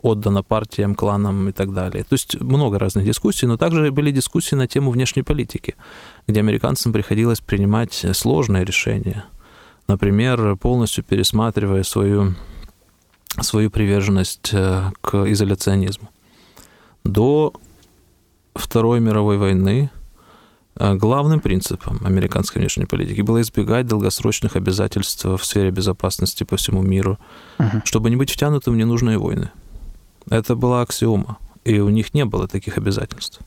отдано партиям, кланам и так далее. То есть много разных дискуссий, но также были дискуссии на тему внешней политики, где американцам приходилось принимать сложные решения. Например, полностью пересматривая свою свою приверженность э, к изоляционизму. До Второй мировой войны э, главным принципом американской внешней политики было избегать долгосрочных обязательств в сфере безопасности по всему миру, uh-huh. чтобы не быть втянутым в ненужные войны. Это была аксиома, и у них не было таких обязательств.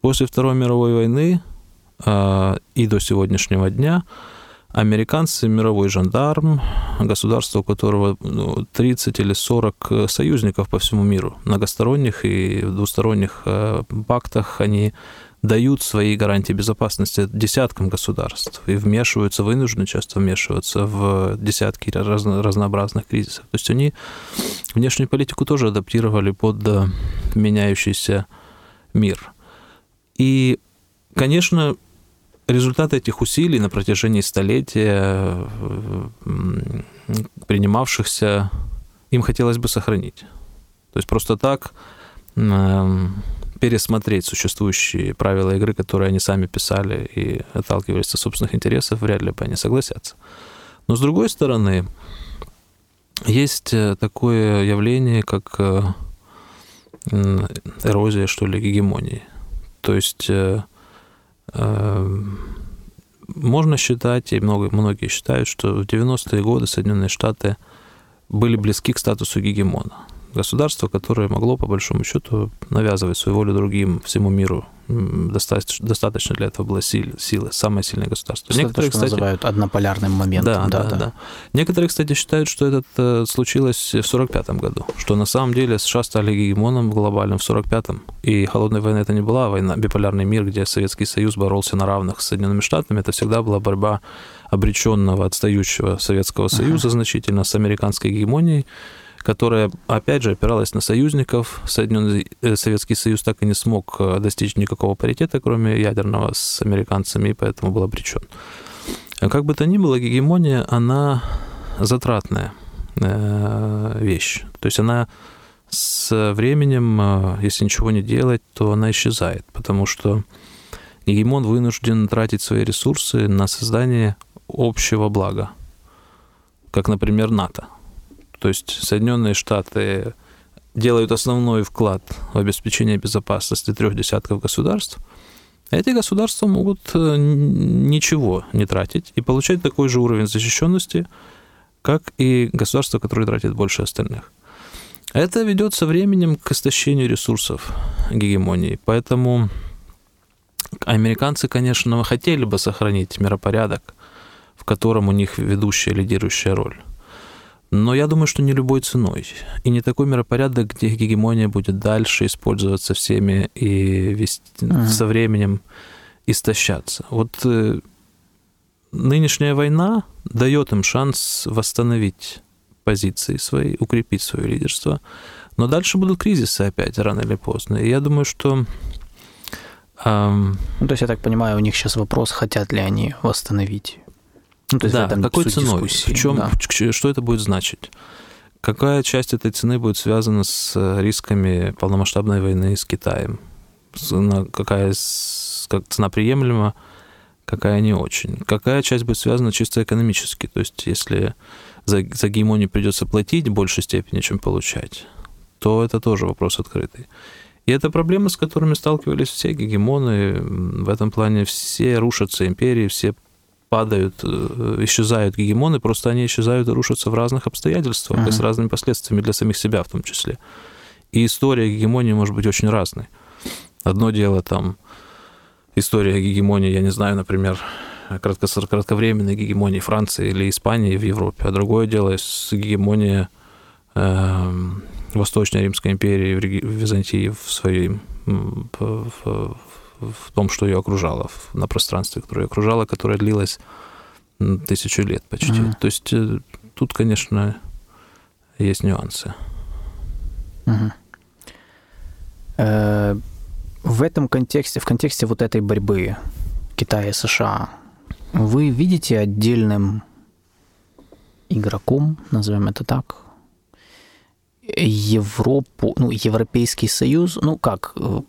После Второй мировой войны э, и до сегодняшнего дня Американцы, мировой жандарм, государство, у которого 30 ну, или 40 союзников по всему миру, многосторонних и двусторонних э, пактах, они дают свои гарантии безопасности десяткам государств и вмешиваются, вынуждены часто вмешиваться в десятки разно, разнообразных кризисов. То есть они внешнюю политику тоже адаптировали под э, меняющийся мир. И, конечно, результаты этих усилий на протяжении столетия, принимавшихся, им хотелось бы сохранить. То есть просто так пересмотреть существующие правила игры, которые они сами писали и отталкивались от собственных интересов, вряд ли бы они согласятся. Но с другой стороны, есть э, такое явление, как э, эрозия, что ли, гегемонии. То есть э, Эм, можно считать, и много, многие считают, что в 90-е годы Соединенные Штаты были близки к статусу гегемона государство, которое могло, по большому счету, навязывать свою волю другим, всему миру. Достаточно, достаточно для этого было силы, силы самое сильное государство. Что Некоторые, кстати, называют однополярным моментом. Да, да, да, да. Некоторые, кстати, считают, что это э, случилось в 1945 году, что на самом деле США стали гегемоном глобальным в 1945-м. И холодная война это не была война, биполярный мир, где Советский Союз боролся на равных с Соединенными Штатами, это всегда была борьба обреченного, отстающего Советского Союза uh-huh. значительно с американской гегемонией которая, опять же, опиралась на союзников. Соединенный э, Советский Союз так и не смог э, достичь никакого паритета, кроме ядерного, с американцами, и поэтому был обречен. Как бы то ни было, гегемония, она затратная э, вещь. То есть она с временем, если ничего не делать, то она исчезает, потому что гегемон вынужден тратить свои ресурсы на создание общего блага, как, например, НАТО. То есть Соединенные Штаты делают основной вклад в обеспечение безопасности трех десятков государств, эти государства могут э, ничего не тратить и получать такой же уровень защищенности, как и государства, которые тратят больше остальных. Это ведет со временем к истощению ресурсов гегемонии. Поэтому американцы, конечно, хотели бы сохранить миропорядок, в котором у них ведущая, лидирующая роль. Но я думаю, что не любой ценой. И не такой миропорядок, где гегемония будет дальше использоваться всеми и вести, ага. со временем истощаться. Вот э, нынешняя война дает им шанс восстановить позиции свои, укрепить свое лидерство. Но дальше будут кризисы опять, рано или поздно. И я думаю, что... Эм... Ну, то есть, я так понимаю, у них сейчас вопрос, хотят ли они восстановить. Ну, то есть да, какой ценой? В чем, да. Что это будет значить? Какая часть этой цены будет связана с рисками полномасштабной войны с Китаем? Какая цена приемлема, какая не очень? Какая часть будет связана чисто экономически? То есть, если за, за гегемонию придется платить в большей степени, чем получать, то это тоже вопрос открытый. И это проблемы, с которыми сталкивались все гегемоны. В этом плане все рушатся империи, все падают, э, исчезают гегемоны, просто они исчезают и рушатся в разных обстоятельствах uh-huh. и с разными последствиями для самих себя в том числе. И история гегемонии может быть очень разной. Одно дело там история гегемонии, я не знаю, например, кратко, кратковременной гегемонии Франции или Испании в Европе, а другое дело с гегемонией э, Восточной Римской империи в Византии в своей в, в, в том, что ее окружало, на пространстве, которое ее окружало, которое длилось тысячу лет почти. Mm-hmm. То есть э, тут, конечно, есть нюансы. Mm-hmm. В этом контексте, в контексте вот этой борьбы Китая и США, вы видите отдельным игроком, назовем это так, Европу, ну, Европейский Союз, ну как, э,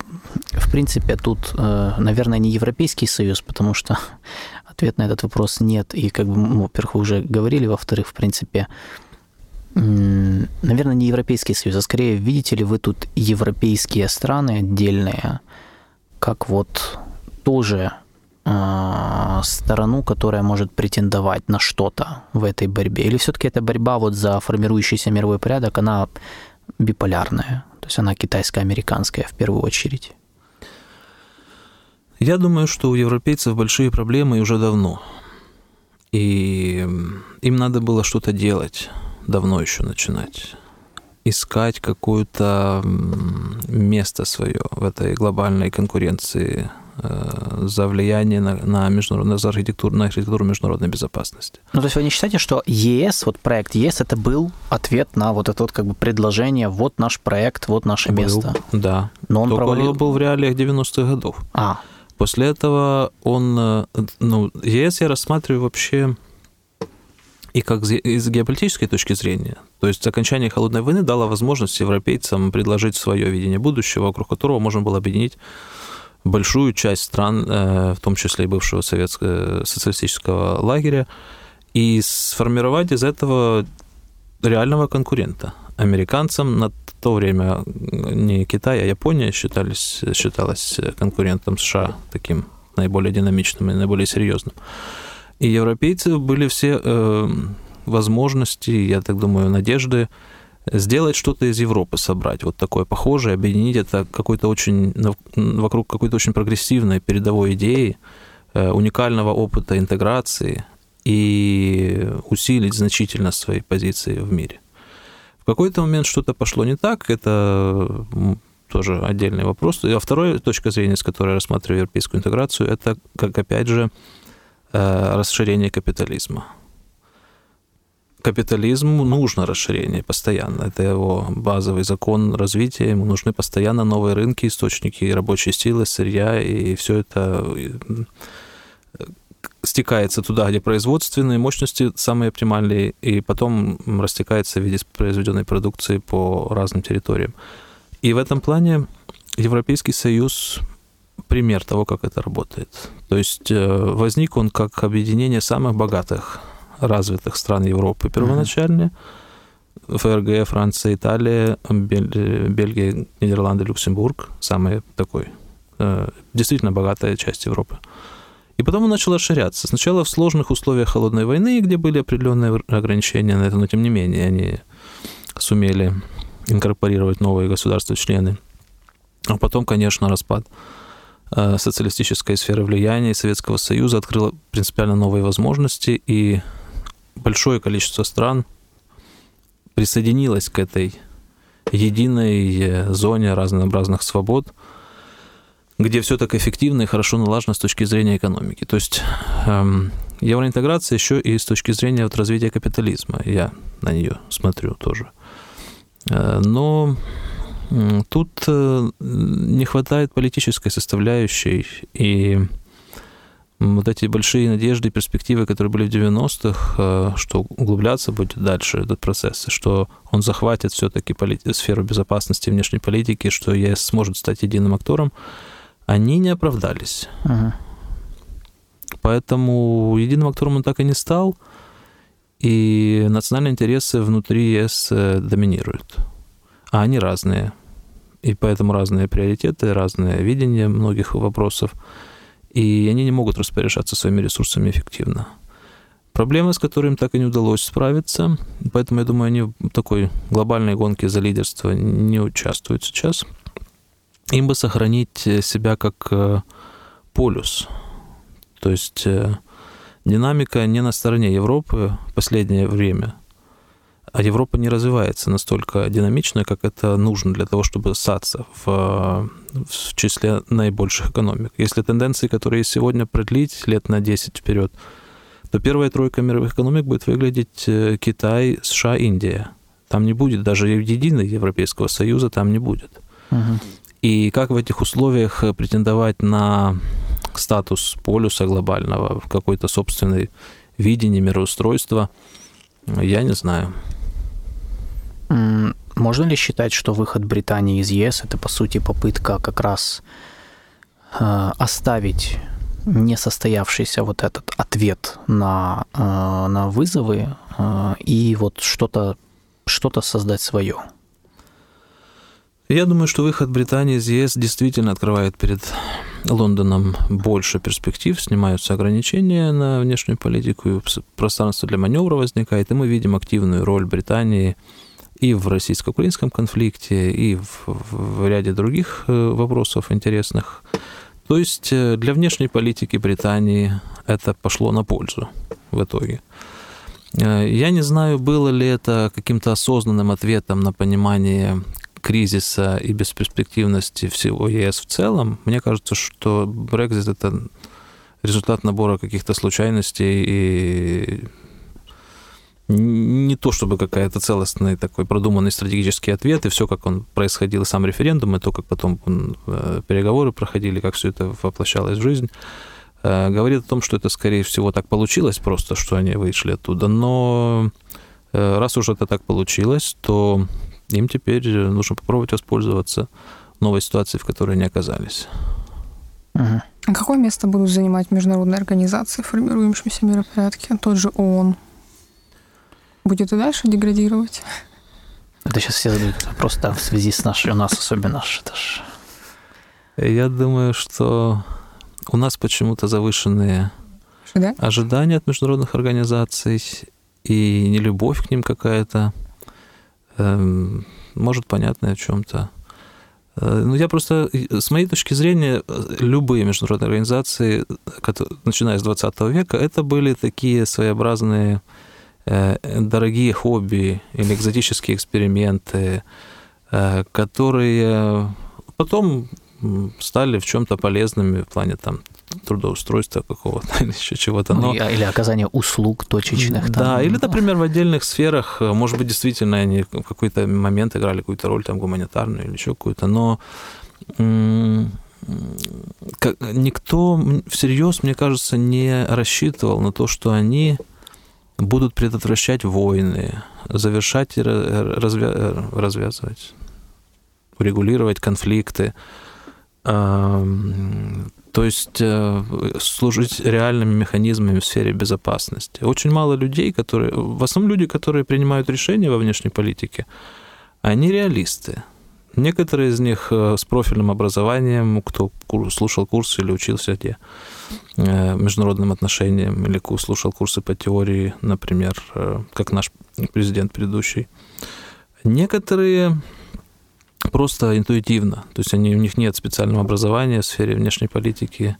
в принципе, тут, э, наверное, не Европейский Союз, потому что (laughs) ответ на этот вопрос нет, и как бы, ну, во-первых, вы уже говорили, во-вторых, в принципе, наверное, не Европейский Союз, а скорее, видите ли вы тут европейские страны отдельные, как вот тоже сторону, которая может претендовать на что-то в этой борьбе? Или все-таки эта борьба вот за формирующийся мировой порядок, она биполярная? То есть она китайско-американская в первую очередь? Я думаю, что у европейцев большие проблемы уже давно. И им надо было что-то делать, давно еще начинать искать какое-то место свое в этой глобальной конкуренции за влияние на, на, международную, за архитектуру, на архитектуру международной безопасности. Ну, то есть вы не считаете, что ЕС, вот проект ЕС, это был ответ на вот это вот как бы предложение, вот наш проект, вот наше был, место? Да. Но он Только провалил... он был в реалиях 90-х годов. А. После этого он, э, ну, ЕС я рассматриваю вообще и как из геополитической точки зрения. То есть окончание холодной войны дало возможность европейцам предложить свое видение будущего, вокруг которого можно было объединить большую часть стран, э, в том числе и бывшего советского социалистического лагеря, и сформировать из этого реального конкурента. Американцам на то время не Китай, а Япония считались, считалась конкурентом США таким наиболее динамичным и наиболее серьезным. И европейцы были все э, возможности, я так думаю, надежды сделать что-то из Европы, собрать вот такое похожее, объединить это какой-то очень, вокруг какой-то очень прогрессивной передовой идеи, э, уникального опыта интеграции и усилить значительно свои позиции в мире. В какой-то момент что-то пошло не так, это тоже отдельный вопрос. А вторая точка зрения, с которой я рассматриваю европейскую интеграцию, это, как опять же, э, расширение капитализма капитализму нужно расширение постоянно. Это его базовый закон развития. Ему нужны постоянно новые рынки, источники рабочей силы, сырья, и все это э, стекается туда, где производственные мощности самые оптимальные, и потом растекается в виде произведенной продукции по разным территориям. И в этом плане Европейский Союз пример того, как это работает. То есть э, возник он как объединение самых богатых развитых стран Европы первоначально. ФРГ, Франция, Италия, Бельгия, Нидерланды, Люксембург. Самый такой э, действительно богатая часть Европы. И потом он начал расширяться. Сначала в сложных условиях холодной войны, где были определенные ограничения на это, но тем не менее они сумели инкорпорировать новые государства-члены. А потом, конечно, распад э, социалистической сферы влияния Советского Союза открыл принципиально новые возможности, и большое количество стран присоединилось к этой единой э, зоне разнообразных свобод, где все так эффективно и хорошо налажено с точки зрения экономики. То есть эм, евроинтеграция еще и с точки зрения вот развития капитализма. Я на нее смотрю тоже. Э, но тут э, не хватает политической составляющей, и вот эти большие надежды и перспективы, которые были в 90-х, э, что углубляться будет дальше этот процесс, что он захватит все-таки полит... сферу безопасности и внешней политики, что ЕС сможет стать единым актором, они не оправдались. Uh-huh. Поэтому единым актором он так и не стал, и национальные интересы внутри ЕС э, доминируют. А они разные. И поэтому разные приоритеты, разное видение многих вопросов – и они не могут распоряжаться своими ресурсами эффективно. Проблема, с которой им так и не удалось справиться, поэтому, я думаю, они в такой глобальной гонке за лидерство не участвуют сейчас. Им бы сохранить себя как э, полюс. То есть э, динамика не на стороне Европы в последнее время – а Европа не развивается настолько динамично, как это нужно для того, чтобы ссаться в, в числе наибольших экономик. Если тенденции, которые сегодня, продлить лет на 10 вперед, то первая тройка мировых экономик будет выглядеть э, Китай, США, Индия. Там не будет даже единого Европейского Союза, там не будет. Угу. И как в этих условиях претендовать на статус полюса глобального, какой-то собственный видение мироустройства, я не знаю. Можно ли считать, что выход Британии из ЕС это по сути попытка как раз э, оставить несостоявшийся вот этот ответ на, э, на вызовы э, и вот что-то что создать свое? Я думаю, что выход Британии из ЕС действительно открывает перед Лондоном больше перспектив, снимаются ограничения на внешнюю политику, пространство для маневра возникает, и мы видим активную роль Британии – и в российско-украинском конфликте, и в, в ряде других э, вопросов интересных. То есть э, для внешней политики Британии это пошло на пользу в итоге. Э, я не знаю, было ли это каким-то осознанным ответом на понимание кризиса и бесперспективности всего ЕС в целом. Мне кажется, что Брекзит это результат набора каких-то случайностей и не то чтобы какая-то целостный такой продуманный стратегический ответ, и все, как он происходил, сам референдум, и то, как потом э, переговоры проходили, как все это воплощалось в жизнь, э, говорит о том, что это, скорее всего, так получилось просто, что они вышли оттуда. Но э, раз уже это так получилось, то им теперь нужно попробовать воспользоваться новой ситуацией, в которой они оказались. Угу. А какое место будут занимать международные организации в формирующемся миропорядке? Тот же ООН, будет и дальше деградировать. Это сейчас все задают вопрос, да, в связи с нашей, у нас особенно это ж... Я думаю, что у нас почему-то завышенные да? ожидания от международных организаций и не любовь к ним какая-то, эм, может, понятная в чем-то. Э, ну, я просто, с моей точки зрения, любые международные организации, начиная с 20 века, это были такие своеобразные Э, дорогие хобби или экзотические эксперименты, э, которые потом стали в чем-то полезными в плане там трудоустройства какого-то (laughs) или еще чего-то. Но... Ну, или оказания услуг точечных. Да, там. или, например, в отдельных сферах, э, может быть, действительно они в какой-то момент играли какую-то роль там гуманитарную или еще какую-то, но никто всерьез, мне кажется, не рассчитывал на то, что они будут предотвращать войны, завершать и развя... развязывать, урегулировать конфликты, то есть э, служить реальными механизмами в сфере безопасности. Очень мало людей, которые, в основном люди, которые принимают решения во внешней политике, они реалисты. Некоторые из них э, с профильным образованием, кто слушал курсы или учился где э, международным отношениям, или слушал курсы по теории, например, э, как наш президент предыдущий. Некоторые просто интуитивно. То есть они, у них нет специального образования в сфере внешней политики,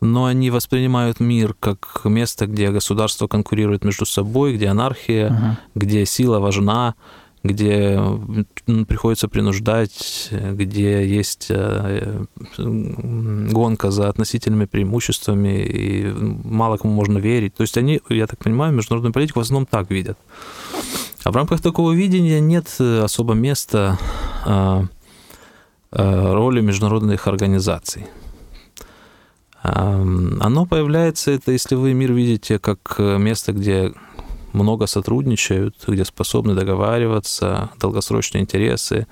но они воспринимают мир как место, где государство конкурирует между собой, где анархия, uh-huh. где сила важна, где приходится принуждать, где есть э, гонка за относительными преимуществами, и мало кому можно верить. То есть они, я так понимаю, международную политику в основном так видят. А в рамках такого видения нет особо места а, а, роли международных организаций. Оно появляется, это если вы мир видите как место, где много сотрудничают, где способны договариваться, долгосрочные интересы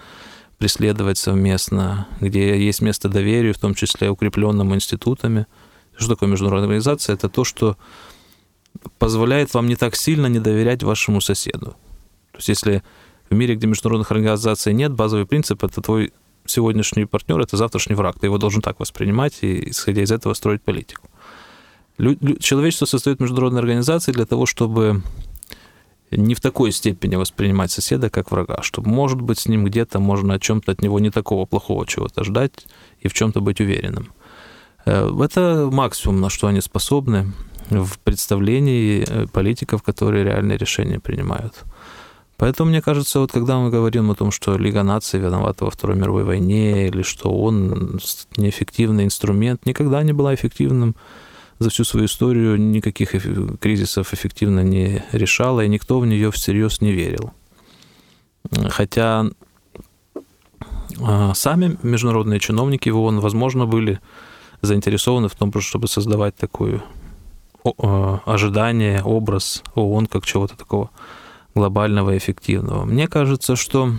преследовать совместно, где есть место доверию, в том числе укрепленному институтами. Что такое международная организация? Это то, что позволяет вам не так сильно не доверять вашему соседу. То есть если в мире, где международных организаций нет, базовый принцип — это твой сегодняшний партнер, это завтрашний враг. Ты его должен так воспринимать и, исходя из этого, строить политику. Человечество состоит международной организации для того, чтобы не в такой степени воспринимать соседа как врага, чтобы, может быть, с ним где-то можно о чем-то от него не такого плохого чего-то ждать и в чем-то быть уверенным. Э, это максимум, на что они способны в представлении э, политиков, которые реальные решения принимают. Поэтому, мне кажется, вот когда мы говорим о том, что Лига наций виновата во Второй мировой войне, или что он неэффективный инструмент, никогда не была эффективным за всю свою историю никаких кризисов эффективно не решала, и никто в нее всерьез не верил. Хотя а, сами международные чиновники в ООН, возможно, были заинтересованы в том, чтобы создавать такое а, ожидание, образ ООН как чего-то такого глобального и эффективного. Мне кажется, что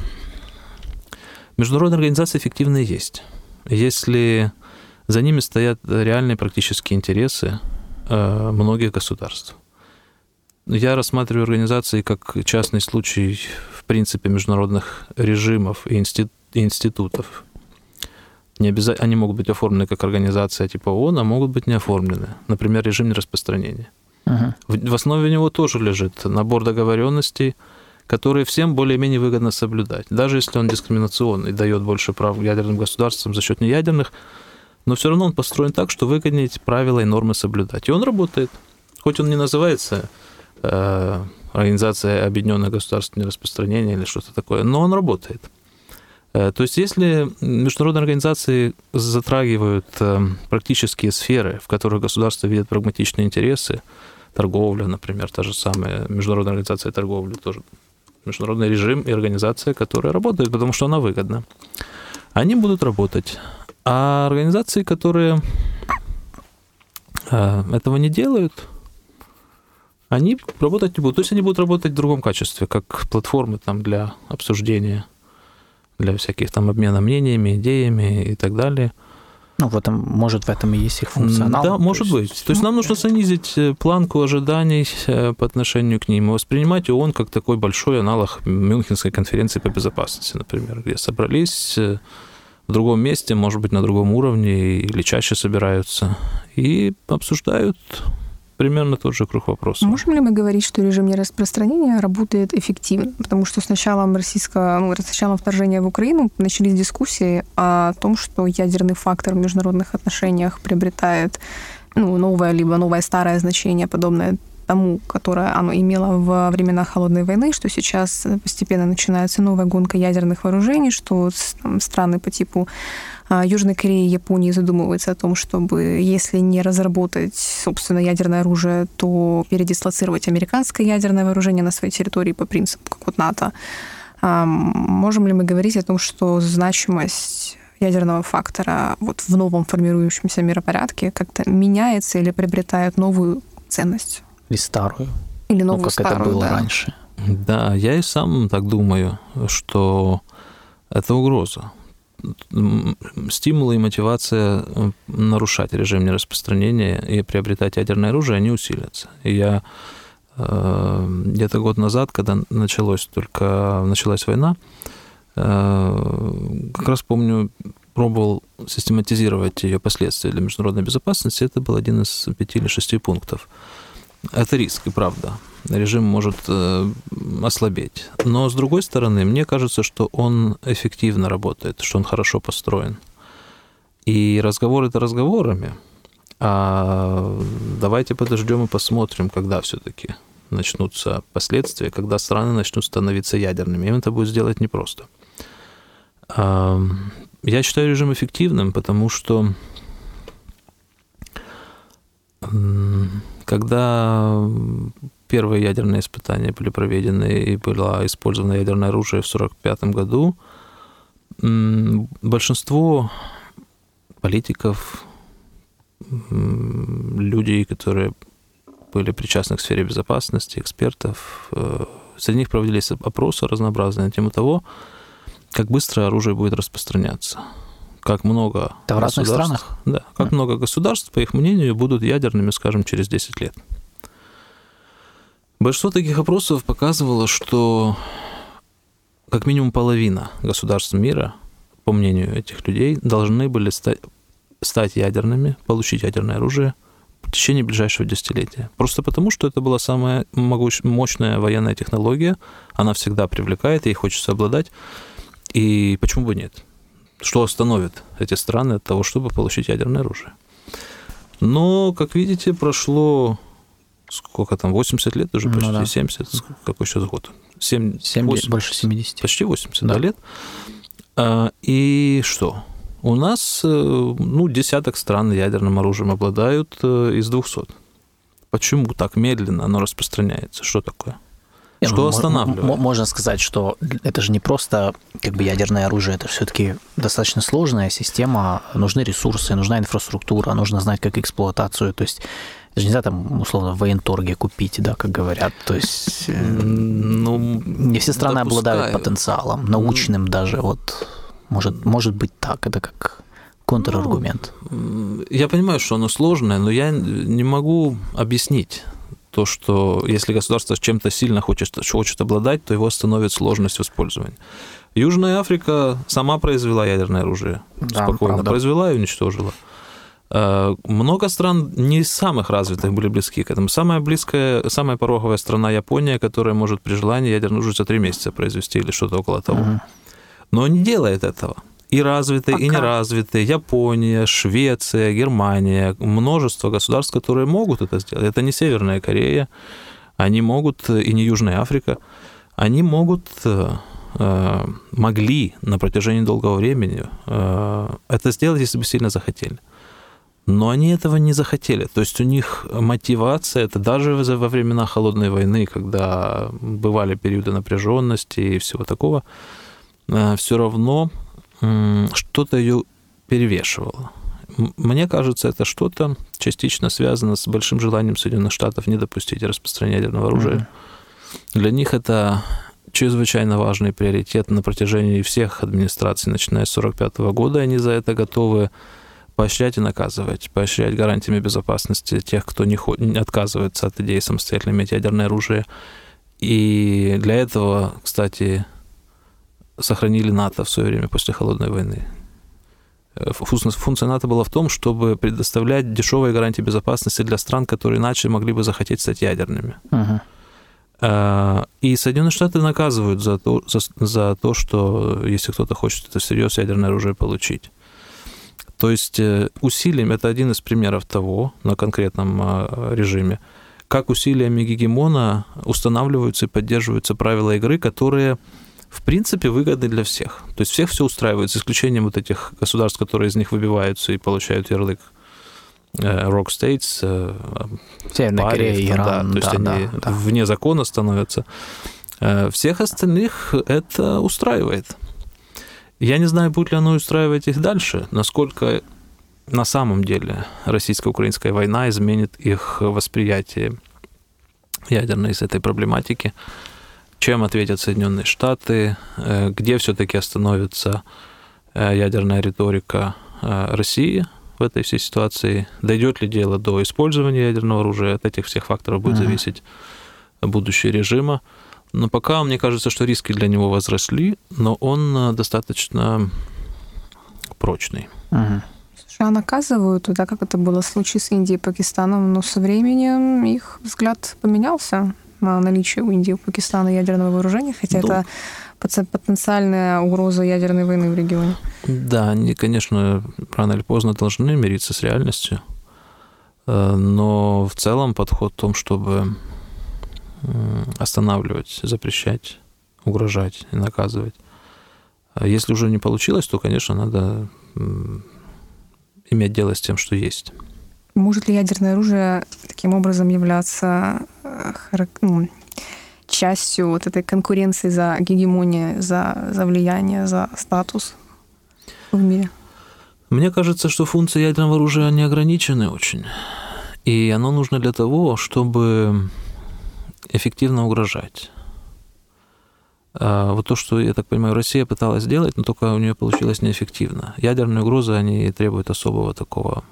международные организации эффективные есть. Если за ними стоят реальные практические интересы э, многих государств. Я рассматриваю организации как частный случай, в принципе, международных режимов и институтов. Не обязательно, они могут быть оформлены как организация типа ООН, а могут быть не оформлены. Например, режим нераспространения. Uh-huh. В, в основе него тоже лежит набор договоренностей, которые всем более-менее выгодно соблюдать. Даже если он дискриминационный, дает больше прав ядерным государствам за счет неядерных, но все равно он построен так, что выгоднее эти правила и нормы соблюдать. И он работает. Хоть он не называется э, Организация Объединенных Государств Нераспространения или что-то такое, но он работает. Э, то есть если международные организации затрагивают э, практические сферы, в которых государство видит прагматичные интересы, торговля, например, та же самая Международная организация торговли, тоже международный режим и организация, которая работает, потому что она выгодна. Они будут работать. А организации, которые э, этого не делают, они работать не будут. То есть они будут работать в другом качестве, как платформы там для обсуждения, для всяких там обмена мнениями, идеями и так далее. Ну, в этом, может, в этом и есть их функционал. Да, может есть... быть. То есть нам нужно снизить э, планку ожиданий э, по отношению к ним воспринимать ООН как такой большой аналог Мюнхенской конференции по безопасности, например, где собрались в другом месте, может быть, на другом уровне или чаще собираются и обсуждают примерно тот же круг вопросов. Можем ли мы говорить, что режим нераспространения работает эффективно? Потому что с началом российского, ну, с началом вторжения в Украину начались дискуссии о том, что ядерный фактор в международных отношениях приобретает ну, новое либо новое старое значение, подобное тому, которое оно имело во времена Холодной войны, что сейчас постепенно начинается новая гонка ядерных вооружений, что там, страны по типу а, Южной Кореи и Японии задумываются о том, чтобы, если не разработать, собственно, ядерное оружие, то передислоцировать американское ядерное вооружение на своей территории по принципу, как вот НАТО. Можем ли мы говорить о том, что значимость ядерного фактора вот в новом формирующемся миропорядке как-то меняется или приобретает новую ценность? Или старую. Или новую ну, как старую, это было да. раньше. Да, я и сам так думаю, что это угроза. Стимулы и мотивация нарушать режим нераспространения и приобретать ядерное оружие, они усилятся. И я э, где-то год назад, когда началось только началась война, э, как раз помню, пробовал систематизировать ее последствия для международной безопасности. Это был один из пяти или шести пунктов. Это риск, и правда. режим может э, ослабеть. Но, с другой стороны, мне кажется, что он эффективно работает, что он хорошо построен. И разговоры это разговорами, а давайте подождем и посмотрим, когда все-таки начнутся последствия, когда страны начнут становиться ядерными. Им это будет сделать непросто. Я считаю режим эффективным, потому что когда первые ядерные испытания были проведены и было использовано ядерное оружие в 1945 году, большинство политиков, людей, которые были причастны к сфере безопасности, экспертов, э, среди них проводились опросы разнообразные на тему того, как быстро оружие будет распространяться как много Это в разных странах? Да, как mm. много государств, по их мнению, будут ядерными, скажем, через 10 лет. Большинство таких опросов показывало, что как минимум половина государств мира, по мнению этих людей, должны были стать, стать ядерными, получить ядерное оружие в течение ближайшего десятилетия. Просто потому, что это была самая могуч... мощная военная технология, она всегда привлекает, ей хочется обладать, и почему бы нет? Что остановит эти страны от того, чтобы получить ядерное оружие. Но, как видите, прошло сколько там, 80 лет уже, почти ну, да. 70, какой сейчас год? 7, 7 80, больше 70. Почти 80 да. лет. А, и что? У нас, э, ну, десяток стран ядерным оружием обладают э, из 200. Почему так медленно оно распространяется? Что такое? Что ну, останавливает? Можно сказать, что это же не просто как бы ядерное оружие, это все-таки достаточно сложная система, нужны ресурсы, нужна инфраструктура, нужно знать, как эксплуатацию, то есть это же нельзя там, условно, в военторге купить, да, как говорят. То есть э, ну, не все страны допускаю. обладают потенциалом, научным даже. Вот может, может быть так, это как контраргумент. Ну, я понимаю, что оно сложное, но я не могу объяснить то, что если государство чем-то сильно хочет, хочет обладать, то его остановит сложность в использовании. Южная Африка сама произвела ядерное оружие. Да, спокойно правда. произвела и уничтожила. Э, много стран не из самых развитых были близки к этому. Самая близкая, самая пороговая страна Япония, которая может при желании ядерное оружие за три месяца произвести или что-то около того. Но не делает этого и развитые, Пока. и неразвитые, Япония, Швеция, Германия, множество государств, которые могут это сделать. Это не Северная Корея, они могут, и не Южная Африка, они могут, э, могли на протяжении долгого времени э, это сделать, если бы сильно захотели. Но они этого не захотели. То есть у них мотивация, это даже во времена холодной войны, когда бывали периоды напряженности и всего такого, э, все равно что-то ее перевешивало. Мне кажется, это что-то частично связано с большим желанием Соединенных Штатов не допустить распространения ядерного оружия. Mm-hmm. Для них это чрезвычайно важный приоритет на протяжении всех администраций, начиная с 1945 года. Они за это готовы поощрять и наказывать, поощрять гарантиями безопасности тех, кто не, не отказывается от идеи самостоятельно иметь ядерное оружие. И для этого, кстати, сохранили НАТО в свое время после Холодной войны. Э, функция НАТО была в том, чтобы предоставлять дешевые гарантии безопасности для стран, которые иначе могли бы захотеть стать ядерными. Uh-huh. И Соединенные Штаты наказывают за то, за, за то, что если кто-то хочет это всерьез ядерное оружие получить. То есть э, усилием, это один из примеров того на конкретном режиме, как усилиями гегемона устанавливаются и поддерживаются правила игры, которые в принципе, выгодны для всех. То есть всех все устраивает, за исключением вот этих государств, которые из них выбиваются и получают ярлык э, Rock States, э, Северная Корея, Иран, да, то есть да, они да, да. вне закона становятся. Э, всех остальных это устраивает. Я не знаю, будет ли оно устраивать их дальше, насколько на самом деле российско-украинская война изменит их восприятие ядерной из этой проблематики чем ответят Соединенные Штаты, э, где все-таки остановится э, ядерная риторика э, России в этой всей ситуации, дойдет ли дело до использования ядерного оружия, от этих всех факторов будет uh-huh. зависеть будущее режима. Но пока мне кажется, что риски для него возросли, но он достаточно прочный. Uh-huh. США наказывают, да, как это было в случае с Индией и Пакистаном, но со временем их взгляд поменялся на наличие у Индии и Пакистана ядерного вооружения, хотя ну, это потенциальная угроза ядерной войны в регионе. Да, они, конечно, рано или поздно должны мириться с реальностью, э, но в целом подход в том, чтобы останавливать, запрещать, угрожать и наказывать. А если уже не получилось, то, конечно, надо иметь дело с тем, что есть. Может ли ядерное оружие таким образом являться э, ну, частью вот этой конкуренции за гегемонию, за, за влияние, за статус в мире? Мне кажется, что функции ядерного оружия не ограничены очень. И оно нужно для того, чтобы эффективно угрожать. А вот то, что, я так понимаю, Россия пыталась сделать, но только у нее получилось неэффективно. Ядерные угрозы, они требуют особого такого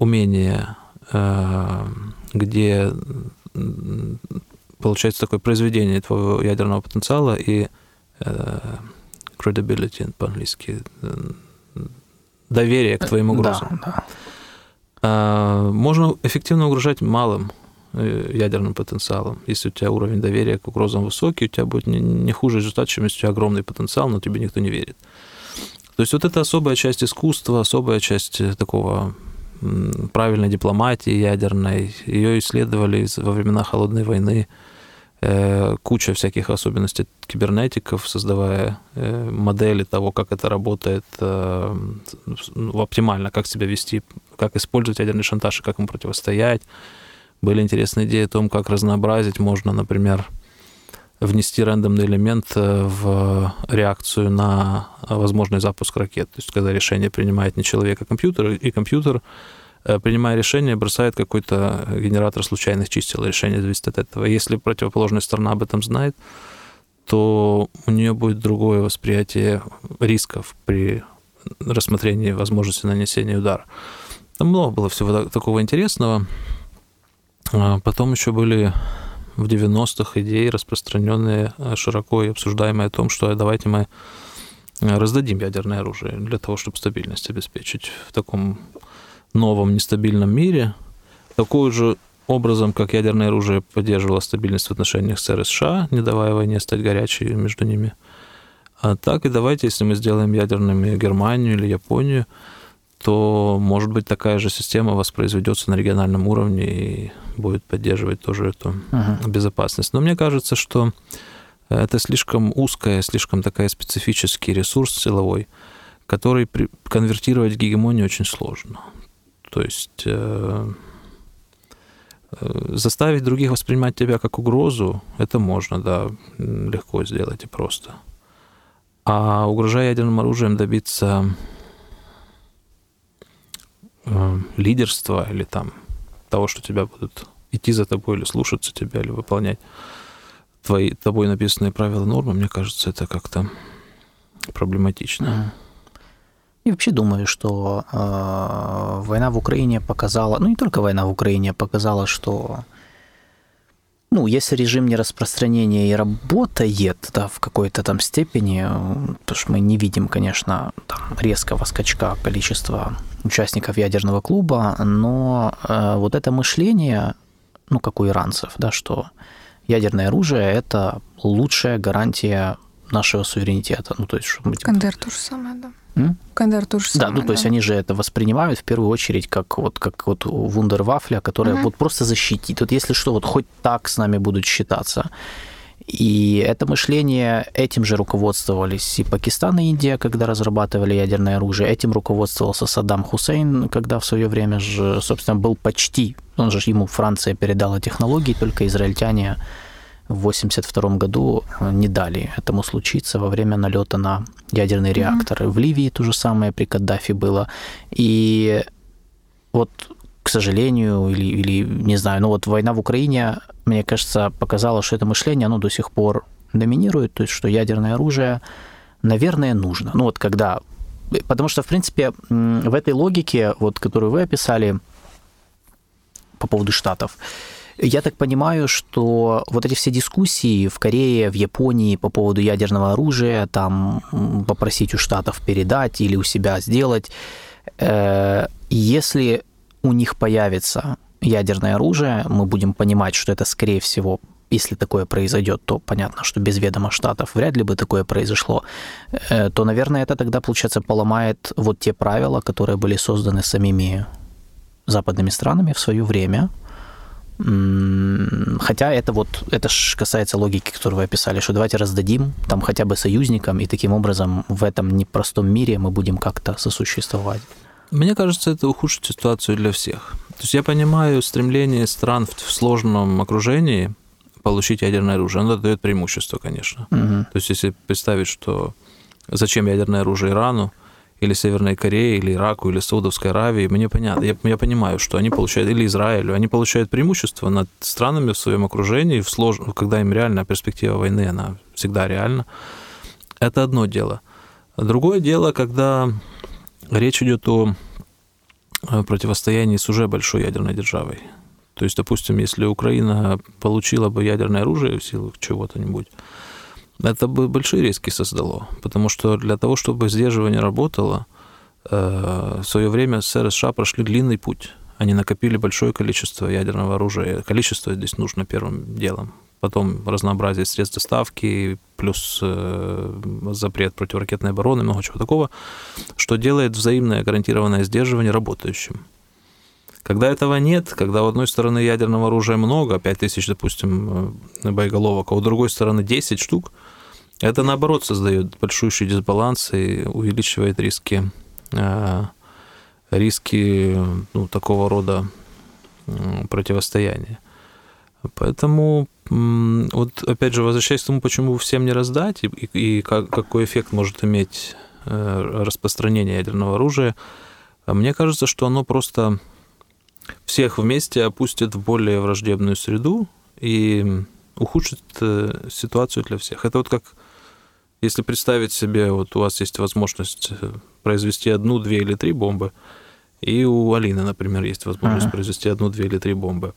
умения, э, где получается такое произведение твоего ядерного потенциала и э, credibility по-английски, э, доверие к твоим угрозам. Да, да. Можно эффективно угрожать малым Э, ядерным потенциалом. Если у тебя уровень доверия к угрозам высокий, у тебя будет не хуже результат, чем если у тебя огромный потенциал, но тебе никто не верит. То есть вот это особая часть искусства, особая часть э, такого правильной дипломатии ядерной. Ее исследовали во времена Холодной войны. Э, куча всяких особенностей кибернетиков, создавая модели того, как это работает ну, оптимально, как себя вести, как использовать ядерный шантаж и как ему противостоять были интересные идеи о том, как разнообразить можно, например, внести рандомный элемент э, в реакцию на возможный запуск ракет. То есть, когда решение принимает не человек, а компьютер, и компьютер, э, принимая решение, бросает какой-то генератор случайных чисел. Решение зависит от этого. Если противоположная сторона об этом знает, то у нее будет другое восприятие рисков при рассмотрении возможности нанесения удара. Там много было всего такого интересного. А потом еще были в 90-х идеи, распространенные э, широко и обсуждаемые о том, что давайте мы э, раздадим ядерное оружие для того, чтобы стабильность обеспечить в таком новом нестабильном мире. Такой же образом, как ядерное оружие поддерживало стабильность в отношениях с РСШ, не давая войне стать горячей между ними. А так и давайте, если мы сделаем ядерными Германию или Японию, то, может быть, такая же система воспроизведется на региональном уровне и будет поддерживать тоже эту uh-huh. безопасность. Но мне кажется, что это слишком узкая, слишком такая специфический ресурс силовой, который при... конвертировать в гегемонию очень сложно. То есть э, э, заставить других воспринимать тебя как угрозу, это можно, да, легко сделать и просто. А угрожая ядерным оружием добиться э, лидерства или там того, что тебя будут идти за тобой или слушаться тебя, или выполнять твои, тобой написанные правила нормы, мне кажется, это как-то проблематично. И вообще думаю, что э, война в Украине показала, ну не только война в Украине показала, что ну, если режим нераспространения и работает да, в какой-то там степени, потому что мы не видим, конечно, там, резкого скачка количества участников ядерного клуба, но э, вот это мышление, ну, как у иранцев, да, что ядерное оружие – это лучшая гарантия нашего суверенитета. Ну, то есть, чтобы... КНДР то же самое, да. М? КНДР то же самое. Да, ну, то есть они же это воспринимают в первую очередь как вот, как вот вундервафля, которая угу. вот просто защитит. Вот если что, вот хоть так с нами будут считаться. И это мышление, этим же руководствовались и Пакистан, и Индия, когда разрабатывали ядерное оружие. Этим руководствовался Саддам Хусейн, когда в свое время же, собственно, был почти, он же ему Франция передала технологии, только израильтяне в 1982 году не дали этому случиться во время налета на ядерные реакторы. Mm-hmm. В Ливии то же самое при Каддафи было. И вот, к сожалению, или, или не знаю, ну вот война в Украине мне кажется, показало, что это мышление, оно до сих пор доминирует, то есть что ядерное оружие, наверное, нужно. Ну вот когда... Потому что, в принципе, в этой логике, вот, которую вы описали по поводу Штатов, я так понимаю, что вот эти все дискуссии в Корее, в Японии по поводу ядерного оружия, там попросить у Штатов передать или у себя сделать, э, если у них появится ядерное оружие, мы будем понимать, что это, скорее всего, если такое произойдет, то понятно, что без ведома Штатов вряд ли бы такое произошло, э, то, наверное, это тогда, получается, поломает вот те правила, которые были созданы самими западными странами в свое время. Хотя это вот, это ж касается логики, которую вы описали, что давайте раздадим там хотя бы союзникам, и таким образом в этом непростом мире мы будем как-то сосуществовать. Мне кажется, это ухудшит ситуацию для всех. То есть я понимаю стремление стран в сложном окружении получить ядерное оружие. Оно дает преимущество, конечно. Угу. То есть если представить, что зачем ядерное оружие Ирану, или Северной Корее, или Ираку, или Саудовской Аравии, мне понятно, я, я понимаю, что они получают, или Израилю, они получают преимущество над странами в своем окружении, в слож... когда им реальная перспектива войны, она всегда реальна. Это одно дело. Другое дело, когда речь идет о противостоянии с уже большой ядерной державой. То есть, допустим, если Украина получила бы ядерное оружие в силу чего-то-нибудь, это бы большие риски создало, потому что для того, чтобы сдерживание работало, э, в свое время СССР и США прошли длинный путь. Они накопили большое количество ядерного оружия. Количество здесь нужно первым делом. Потом разнообразие средств доставки, плюс э, запрет противоракетной обороны, много чего такого, что делает взаимное гарантированное сдерживание работающим. Когда этого нет, когда у одной стороны ядерного оружия много, 5000, допустим, э, боеголовок, а у другой стороны 10 штук, это наоборот создает большущий дисбаланс и увеличивает риски, э, риски ну, такого рода противостояния. Поэтому, вот опять же, возвращаясь к тому, почему всем не раздать, и, и, как, какой эффект может иметь э, распространение ядерного оружия, мне кажется, что оно просто всех вместе опустит в более враждебную среду и ухудшит э, ситуацию для всех. Это вот как если представить себе, вот у вас есть возможность э, произвести одну, две или три бомбы, и у Алины, например, есть возможность ага. произвести одну, две или три бомбы.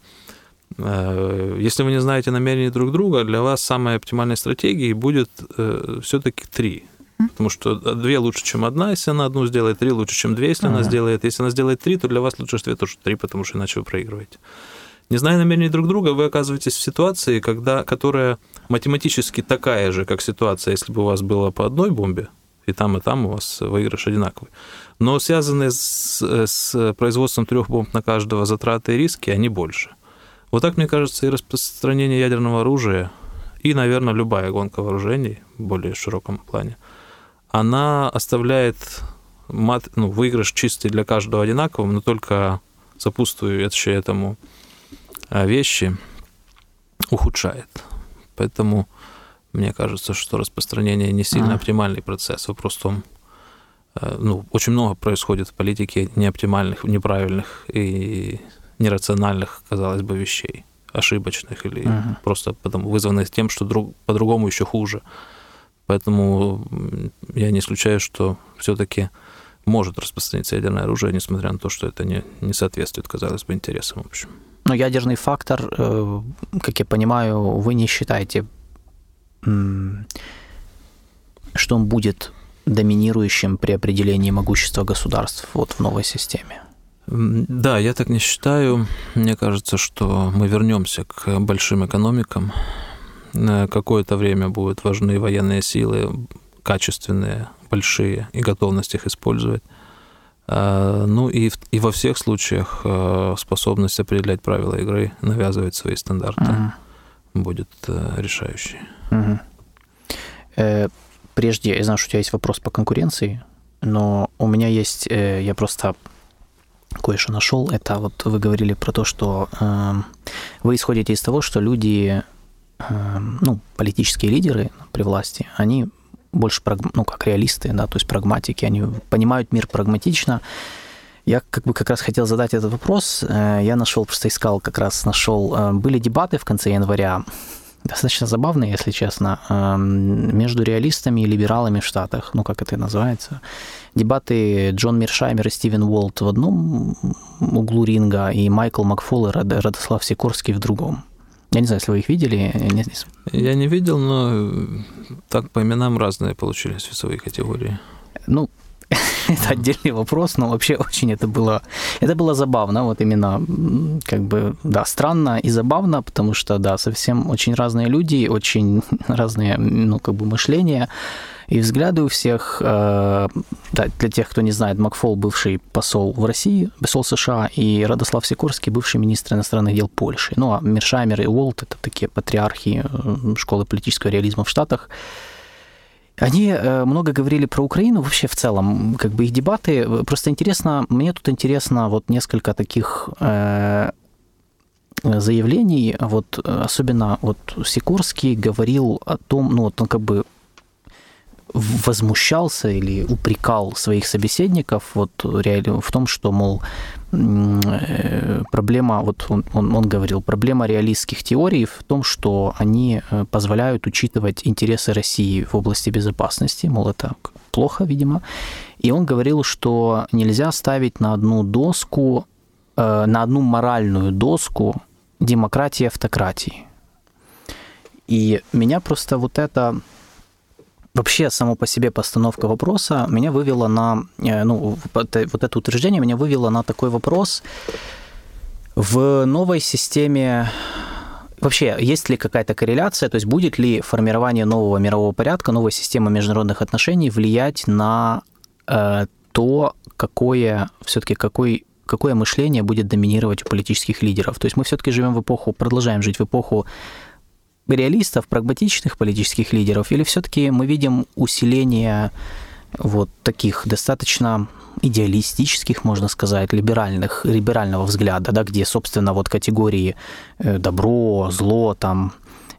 Э, если вы не знаете намерений друг друга, для вас самой оптимальной стратегией будет все-таки три. Потому что две лучше, чем одна, если она одну сделает, три лучше, чем две, если ага. она сделает. Если она сделает три, то для вас лучше ответ тоже три, потому что иначе вы проигрываете. Не зная намерений друг друга, вы оказываетесь в ситуации, когда, которая математически такая же, как ситуация, если бы у вас было по одной бомбе, и там, и там у вас выигрыш одинаковый. Но связанные с, с производством трех бомб на каждого затраты и риски, они больше. Вот так, мне кажется, и распространение ядерного оружия, и, наверное, любая гонка вооружений в более широком плане – она оставляет мат, ну, выигрыш чистый для каждого одинаковым, но только сопутствующие этому а, вещи ухудшает. Поэтому мне кажется, что распространение не сильно а. оптимальный процесс. Вопрос в том, э, ну, очень много происходит в политике неоптимальных, неправильных и нерациональных, казалось бы, вещей, ошибочных или uh просто потом вызванных тем, что друг, по-другому еще хуже. Поэтому я не исключаю, что все-таки может распространиться ядерное оружие, несмотря на то, что это не, не соответствует, казалось бы, интересам в общем. Но ядерный фактор, э, как я понимаю, вы не считаете, что он будет доминирующим при определении могущества государств вот в новой системе? Да, я так не считаю. Мне кажется, что мы вернемся к большим экономикам, какое-то время будут важны военные силы, качественные, большие, и готовность их использовать. А, ну и, и во всех случаях а, способность определять правила игры, навязывать свои стандарты угу. будет э, решающей. Угу. Прежде, я знаю, что у тебя есть вопрос по конкуренции, но у меня есть, э, я просто кое-что нашел. Это вот вы говорили про то, что эм, вы исходите из того, что люди Эм, ну, политические лидеры при власти, они больше, ну, как реалисты, да, то есть прагматики, они понимают мир прагматично. Я как бы как раз хотел задать этот вопрос. Э, я нашел, просто искал, как раз нашел, э, были дебаты в конце января, достаточно забавные, если честно, эм, между реалистами и либералами в Штатах, ну, как это называется. Дебаты Джон Миршаймер и Стивен Уолт в одном углу ринга, и Майкл Макфол и Радослав Сикорский в другом. Я не знаю, если вы их видели. Не... Я не видел, но так по именам разные получились весовые категории. Ну, (laughs) это отдельный вопрос, но вообще очень это было, это было забавно, вот именно как бы, да, странно и забавно, потому что, да, совсем очень разные люди, очень (laughs) разные, ну, как бы мышления и взгляды у всех. Э, да, для тех, кто не знает, Макфол бывший посол в России, посол США, и Радослав Сикорский, бывший министр иностранных дел Польши. Ну, а Миршаймер и Уолт – это такие патриархи э, школы политического реализма в Штатах. Они э, много говорили про Украину вообще в целом, как бы их дебаты. Просто интересно, мне тут интересно вот несколько таких э, заявлений. Вот особенно вот Сикорский говорил о том, ну вот он как бы возмущался или упрекал своих собеседников вот реально в том, что, мол, проблема, вот он, он, он говорил, проблема реалистских теорий в том, что они э, позволяют учитывать интересы России в области безопасности, мол, это плохо, видимо. И он говорил, что нельзя ставить на одну доску, э, на одну моральную доску демократии и автократии. И меня просто вот это Вообще, само по себе постановка вопроса меня вывела на, э, ну, вот это утверждение меня вывело на такой вопрос. В новой системе Вообще, есть ли какая-то корреляция, то есть будет ли формирование нового мирового порядка, новой системы международных отношений влиять на э, то, какое все-таки какой какое мышление будет доминировать у политических лидеров. То есть мы все-таки живем в эпоху, продолжаем жить в эпоху реалистов, прагматичных политических лидеров, или все-таки мы видим усиление вот таких достаточно идеалистических, можно сказать, либеральных, либерального взгляда, да, где, собственно, вот категории э, добро, зло, там,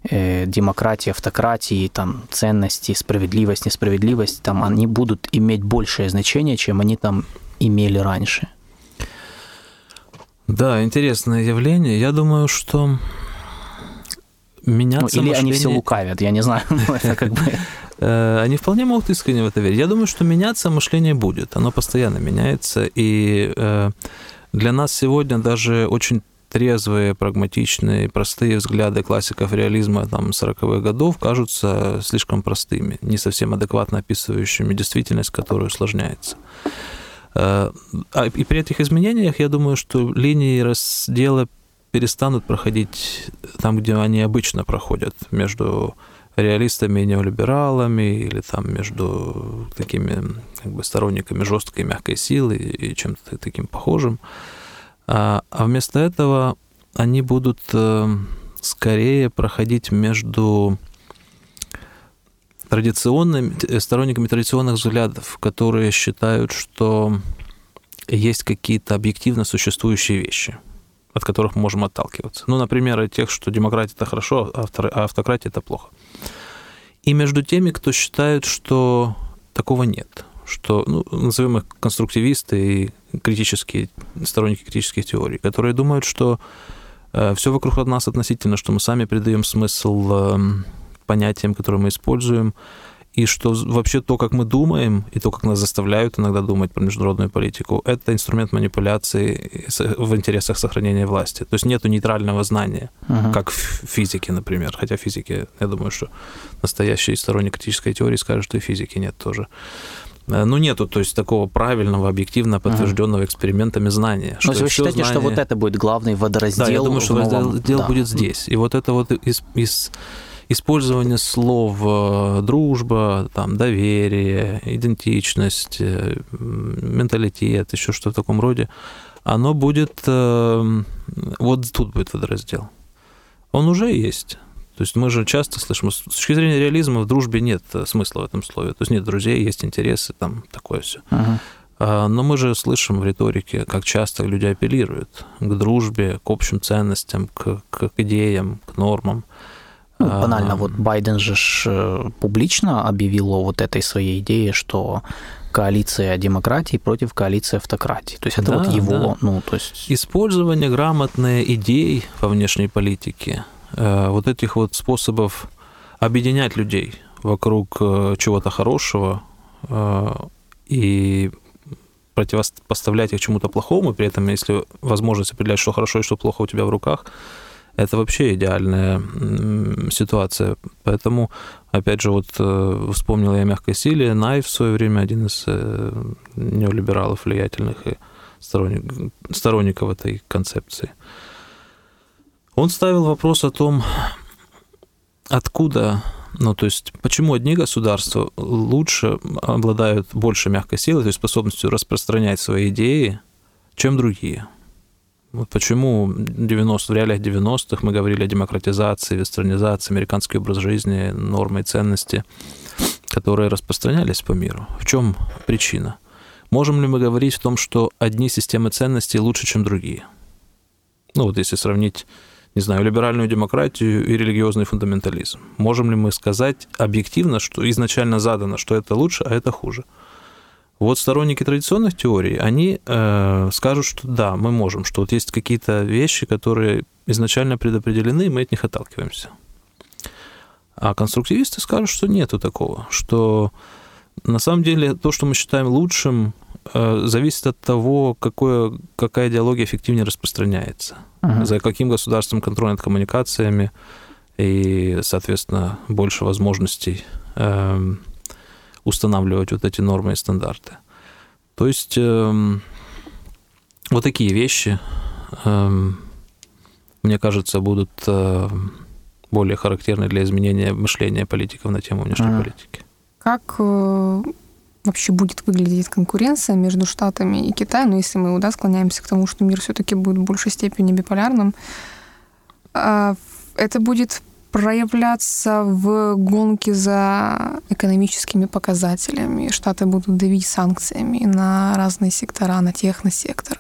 э, демократия, автократии, там, ценности, справедливость, несправедливость, там, они будут иметь большее значение, чем они там имели раньше. Да, интересное явление. Я думаю, что меняться ну, Или мышление... они все лукавят, я не знаю. (laughs) Это как бы... (laughs) Э, они вполне могут искренне в это верить. Я думаю, что меняться мышление будет. Оно постоянно меняется. И э, для нас сегодня даже очень трезвые, прагматичные, простые взгляды классиков реализма там, 40-х годов кажутся слишком простыми, не совсем адекватно описывающими действительность, которая усложняется. Э, а, и при этих изменениях, я думаю, что линии раздела перестанут проходить там, где они обычно проходят, между реалистами и неолибералами, или там между такими как бы, сторонниками жесткой и мягкой силы и чем-то таким похожим. А, а вместо этого они будут э, скорее проходить между традиционными, э, сторонниками традиционных взглядов, которые считают, что есть какие-то объективно существующие вещи – от которых мы можем отталкиваться. Ну, например, тех, что демократия это хорошо, а, а автократия это плохо. И между теми, кто считает, что такого нет, что, ну, назовем их конструктивисты и критические, сторонники критических теорий, которые думают, что э, все вокруг нас относительно, что мы сами придаем смысл э, понятиям, которые мы используем, и что вообще то, как мы думаем, и то, как нас заставляют иногда думать про международную политику, это инструмент манипуляции в интересах сохранения власти. То есть нету нейтрального знания, uh-huh. как в физике, например. Хотя физики, я думаю, что настоящий сторонник критической теории скажет, что и физики нет тоже. Э, ну, нету, то есть, такого правильного, объективно подтвержденного uh-huh. экспериментами знания. Но вы считаете, знание... что вот это будет главный водораздел? Да, я думаю, что водораздел да. будет здесь. И вот это вот из, из использование слов э, дружба, там, доверие, идентичность, э, менталитет, еще что в таком роде, оно будет, э, вот тут будет водораздел. Он уже есть. То есть мы же часто слышим, с точки зрения реализма в дружбе нет смысла в этом слове. То есть нет друзей, есть интересы, там такое все. Uh-huh. Но мы же слышим в риторике, как часто люди апеллируют к дружбе, к общим ценностям, к, к идеям, к нормам. Ну, банально, вот Байден же э, публично объявил о вот этой своей идее, что коалиция демократии против коалиции автократии. То есть это да, вот его, да. ну, то есть... Использование грамотных идей во внешней политике, э, вот этих вот способов объединять людей вокруг э, чего-то хорошего и противопоставлять их чему-то плохому, при этом, если возможность определять, что хорошо и что плохо у тебя в руках, это вообще идеальная ситуация. Поэтому, опять же, вот э, вспомнил я о мягкой силе. Найв в свое время один из э, неолибералов влиятельных и сторонник, сторонников этой концепции. Он ставил вопрос о том, откуда, ну, то есть, почему одни государства лучше обладают больше мягкой силой, то есть способностью распространять свои идеи, чем другие. Вот почему 90, в реалиях 90-х мы говорили о демократизации, вестернизации, американский образ жизни, нормы и ценности, которые распространялись по миру. В чем причина? Можем ли мы говорить о том, что одни системы ценностей лучше, чем другие? Ну вот если сравнить, не знаю, либеральную демократию и религиозный фундаментализм. Можем ли мы сказать объективно, что изначально задано, что это лучше, а это хуже? Вот сторонники традиционных теорий, они э, скажут, что да, мы можем, что вот есть какие-то вещи, которые изначально предопределены, и мы от них отталкиваемся. А конструктивисты скажут, что нету такого, что на самом деле то, что мы считаем лучшим, э, зависит от того, какое, какая идеология эффективнее распространяется, uh-huh. за каким государством контроль над коммуникациями и, соответственно, больше возможностей э, устанавливать вот эти нормы и стандарты. То есть э, вот такие вещи, э, мне кажется, будут э, более характерны для изменения мышления политиков на тему внешней mm. политики. Как э, вообще будет выглядеть конкуренция между Штатами и Китаем, ну, если мы да, склоняемся к тому, что мир все-таки будет в большей степени биполярным, а, это будет проявляться в гонке за экономическими показателями. Штаты будут давить санкциями на разные сектора, на техносектор.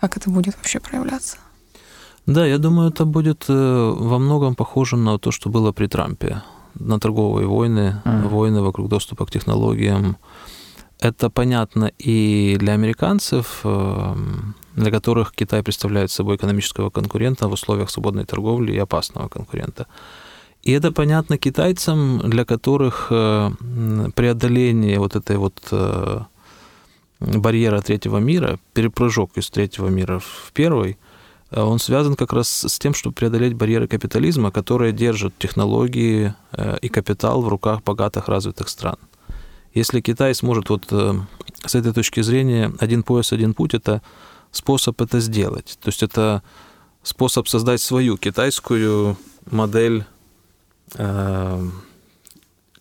Как это будет вообще проявляться? Да, я думаю, это будет э, во многом похоже на то, что было при Трампе. На торговые войны, mm. войны вокруг доступа к технологиям. Это понятно и для американцев, эм, для которых Китай представляет собой экономического конкурента в условиях свободной торговли и опасного конкурента. И это понятно китайцам, для которых э, преодоление вот этой вот э, барьера третьего мира, перепрыжок из третьего мира в первый, э, он связан как раз с тем, чтобы преодолеть барьеры капитализма, которые держат технологии и капитал в руках богатых развитых стран. Если Китай сможет вот с этой точки зрения один пояс, один путь, это способ это сделать. То есть это способ создать свою китайскую модель э,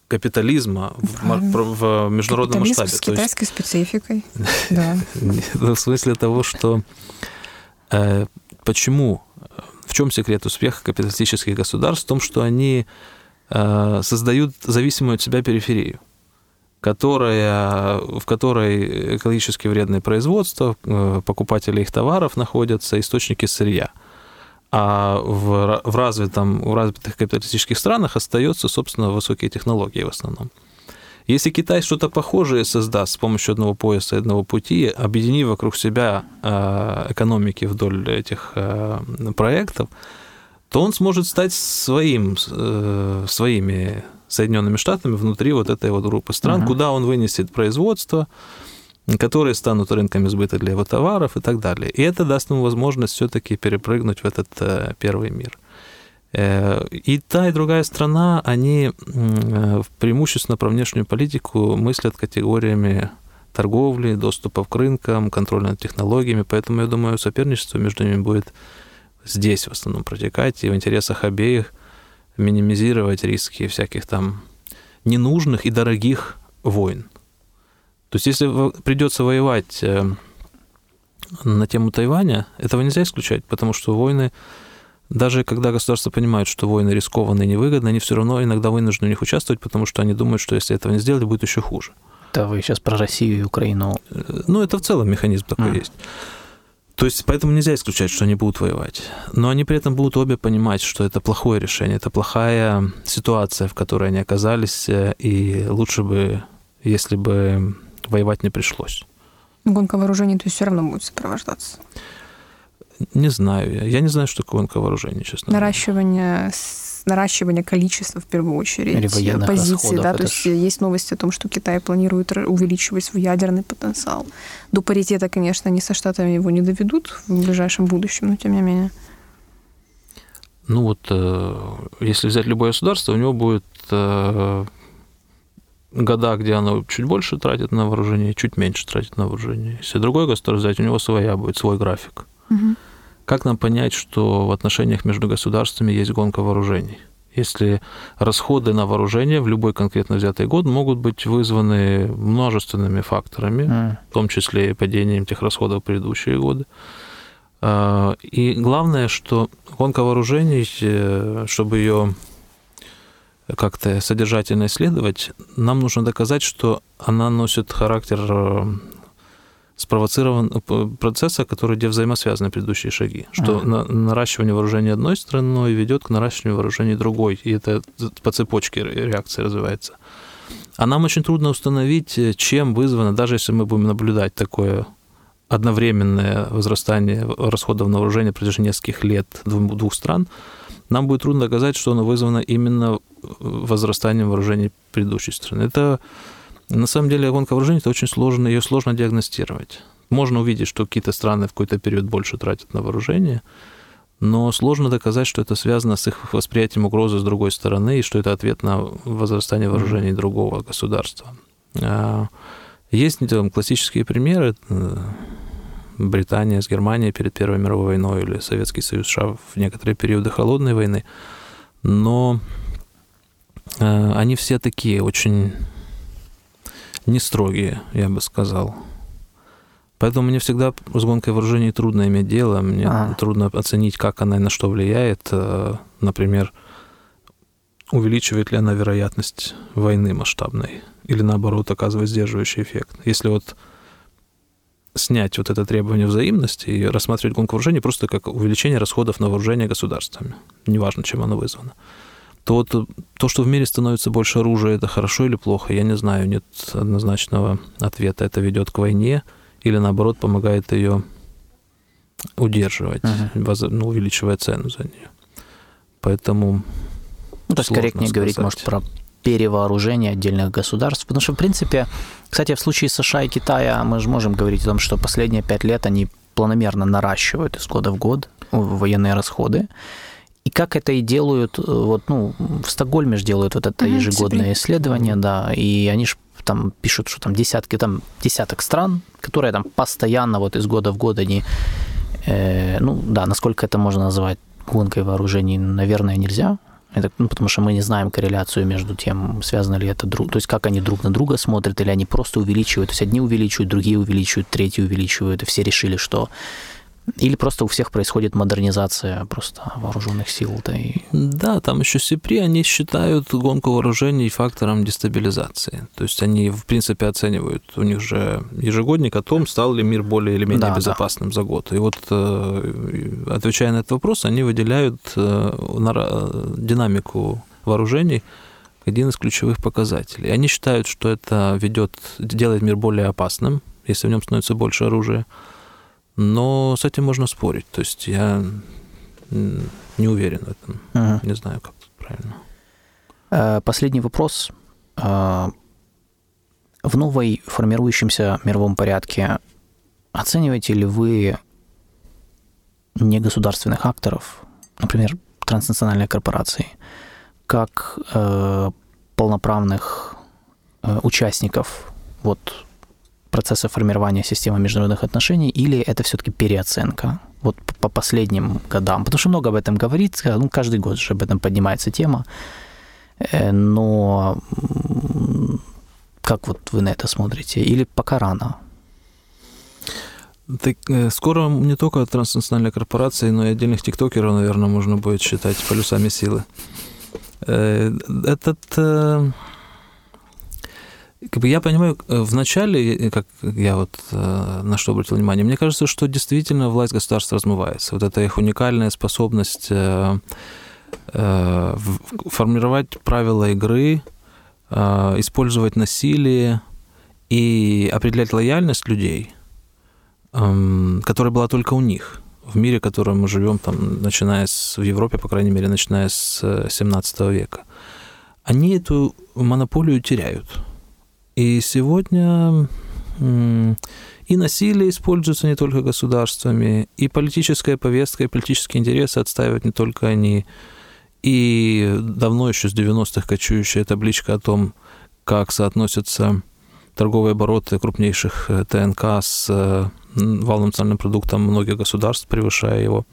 капитализма в, в международном Капитализм масштабе. с китайской есть, спецификой. (laughs) Да. Ну, в смысле того, что э, почему, в чем секрет успеха капиталистических государств? В том, что они э, создают зависимую от себя периферию которая, в которой экологически вредное производство, э, покупатели их товаров находятся, источники сырья. А в, в, развитом, в развитых капиталистических странах остаются, собственно, высокие технологии в основном. Если Китай что-то похожее создаст с помощью одного пояса и одного пути, объединив вокруг себя э, экономики вдоль этих э, проектов, то он сможет стать своим, своими Соединенными Штатами внутри вот этой вот группы стран, uh-huh. куда он вынесет производство, которые станут рынками сбыта для его товаров и так далее. И это даст ему возможность все-таки перепрыгнуть в этот э, первый мир. Э, и та, и другая страна, они э, преимущественно про внешнюю политику мыслят категориями торговли, доступа к рынкам, контроля над технологиями, поэтому, я думаю, соперничество между ними будет здесь в основном протекать, и в интересах обеих минимизировать риски всяких там ненужных и дорогих войн. То есть если придется воевать э, на тему Тайваня, этого нельзя исключать, потому что войны, даже когда государства понимают, что войны рискованные и невыгодны, они все равно иногда вынуждены в них участвовать, потому что они думают, что если этого не сделали, будет еще хуже. Да, вы сейчас про Россию и Украину. Э, ну, это в целом механизм такой mm. есть. То есть поэтому нельзя исключать, что они будут воевать. Но они при этом будут обе понимать, что это плохое решение, это плохая ситуация, в которой они оказались, и лучше бы, если бы воевать не пришлось. Гонка вооружений, то есть все равно будет сопровождаться? Не знаю. Я не знаю, что такое гонка вооружений, честно. Наращивание, наращивание количества, в первую очередь, позиций. Да? То есть есть новости о том, что Китай планирует увеличивать свой ядерный потенциал. До паритета, конечно, они со Штатами его не доведут в ближайшем будущем, но тем не менее. ну вот, если взять любое государство, у него будет года, где оно чуть больше тратит на вооружение, чуть меньше тратит на вооружение. Если другое государство взять, у него своя будет, свой график. Угу. Как нам понять, что в отношениях между государствами есть гонка вооружений? Если расходы на вооружение в любой конкретно взятый год могут быть вызваны множественными факторами, mm. в том числе и падением тех расходов в предыдущие годы. А, и главное, что гонка вооружений, э, чтобы ее как-то содержательно исследовать, нам нужно доказать, что она носит характер э, спровоцирован э, процесса, который где взаимосвязаны предыдущие шаги, что ага. наращивание вооружения одной страной ведет к наращиванию вооружений другой, и это по цепочке реакции развивается. А нам очень трудно установить, э, чем вызвано, даже если мы будем наблюдать такое одновременное возрастание расходов на вооружение в протяжении нескольких лет двух стран, нам будет трудно доказать, что оно вызвано именно возрастанием вооружений предыдущей страны. Это на самом деле гонка вооружений это очень сложно, ее сложно диагностировать. Можно увидеть, что какие-то страны в какой-то период больше тратят на вооружение, но сложно доказать, что это связано с их восприятием угрозы с другой стороны и что это ответ на возрастание вооружений другого государства. А, есть там, классические примеры. Британия с Германией перед Первой мировой войной или Советский Союз США в некоторые периоды холодной войны. Но а, они все такие очень не строгие, я бы сказал. Поэтому мне всегда с гонкой вооружений трудно иметь дело, мне а. трудно оценить, как она и на что влияет. Э, например, увеличивает ли она вероятность войны масштабной или наоборот оказывает сдерживающий эффект. Если вот снять вот это требование взаимности и рассматривать гонку вооружений просто как увеличение расходов на вооружение государствами, неважно, чем оно вызвано то вот то, что в мире становится больше оружия, это хорошо или плохо, я не знаю, нет однозначного ответа. Это ведет к войне или наоборот помогает ее удерживать, uh-huh. ну, увеличивая цену за нее. Поэтому ну, то есть корректнее сказать. говорить, может, про перевооружение отдельных государств. Потому что, в принципе, кстати, в случае США и Китая мы же можем говорить о том, что последние пять лет они планомерно наращивают из года в год военные расходы. И как это и делают, э, вот, ну, в Стокгольме же делают вот это ежегодное исследование, да, и они же там пишут, что там десятки, там десяток стран, которые там постоянно вот из года в год они, э, ну да, насколько это можно назвать гонкой вооружений, наверное, нельзя. Это, ну, потому что мы не знаем корреляцию между тем, связано ли это друг, то есть как они друг на друга смотрят, или они просто увеличивают, то есть одни увеличивают, другие увеличивают, третьи увеличивают, и все решили, что или просто у всех происходит модернизация просто вооруженных сил? Да, и... да там еще СИПРИ, они считают гонку вооружений фактором дестабилизации. То есть они, в принципе, оценивают, у них же ежегодник о том, стал ли мир более или менее да, безопасным да. за год. И вот, э, отвечая на этот вопрос, они выделяют э, динамику вооружений один из ключевых показателей. Они считают, что это ведет, делает мир более опасным, если в нем становится больше оружия, но с этим можно спорить. То есть я не уверен в этом. Ага. Не знаю, как тут правильно. Э, последний вопрос. Э, в новой формирующемся мировом порядке оцениваете ли вы негосударственных акторов, например, транснациональные корпорации, как э, полноправных э, участников вот процесса формирования системы международных отношений, или это все-таки переоценка? Вот по последним годам. Потому что много об этом говорится, ну, каждый год же об этом поднимается тема. Э, но как вот вы на это смотрите? Или пока рано? Так, э, скоро не только транснациональные корпорации, но и отдельных тиктокеров, наверное, можно будет считать полюсами силы. Э, этот как бы я понимаю, э, в начале, э, как я вот э, на что обратил внимание, мне кажется, что действительно власть государства размывается. Вот эта их уникальная способность формировать правила игры, использовать насилие и определять лояльность людей, эм, которая была только у них в мире, в котором мы живем, там, начиная с, в Европе, по крайней мере, начиная с 17 века. Они эту монополию теряют. И сегодня и насилие используется не только государствами, и политическая повестка, и политические интересы отстаивают не только они, и давно еще с 90-х кочующая табличка о том, как соотносятся торговые обороты крупнейших э, ТНК с э, валовым национальным продуктом многих государств, превышая его.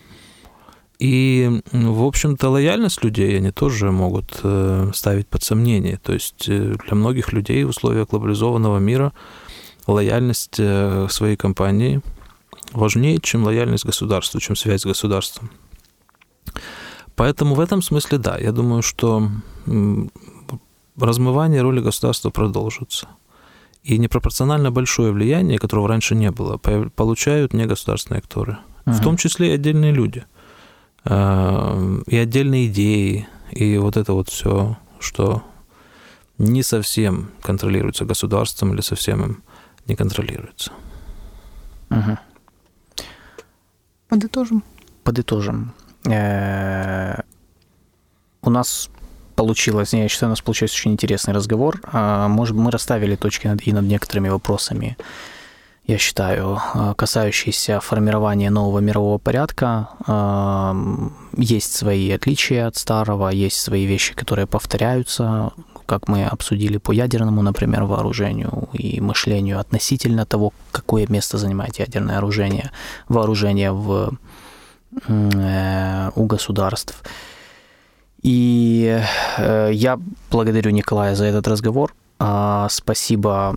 И, в общем-то, лояльность людей они тоже могут э, ставить под сомнение. То есть для многих людей в условиях глобализованного мира лояльность своей компании важнее, чем лояльность государству, чем связь с государством. Поэтому в этом смысле, да, я думаю, что размывание роли государства продолжится. И непропорционально большое влияние, которого раньше не было, получают негосударственные акторы. uh В том числе и отдельные люди. А, и отдельные идеи, и вот это вот все, что не совсем контролируется государством или совсем им не контролируется. Угу. Подытожим. Подытожим. Э, у нас получилось, я считаю, у нас получился очень интересный разговор. А, может, мы расставили точки над, и над некоторыми вопросами, я считаю, а, касающиеся формирования нового мирового порядка. А, есть свои отличия от старого, есть свои вещи, которые повторяются, как мы обсудили по ядерному, например, вооружению и мышлению относительно того, какое место занимает ядерное вооружение, вооружение в, э, у государств. И э, я благодарю Николая за этот разговор. А, спасибо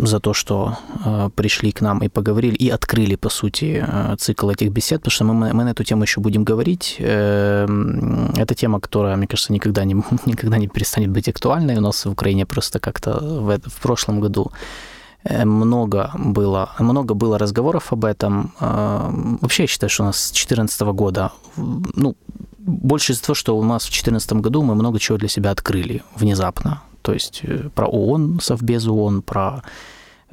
за то, что э, пришли к нам и поговорили, и открыли, по сути, э, цикл этих бесед, потому что мы, мы на эту тему еще будем говорить. Это тема, которая, мне кажется, никогда не, (laughs) никогда не перестанет быть актуальной. У нас в Украине просто как-то в, в прошлом году много было, много было разговоров об этом. Вообще, я считаю, что у нас с 2014 года, ну, больше из-за того, что у нас в 2014 году мы много чего для себя открыли внезапно. То есть э, про ООН, Совбез ООН, про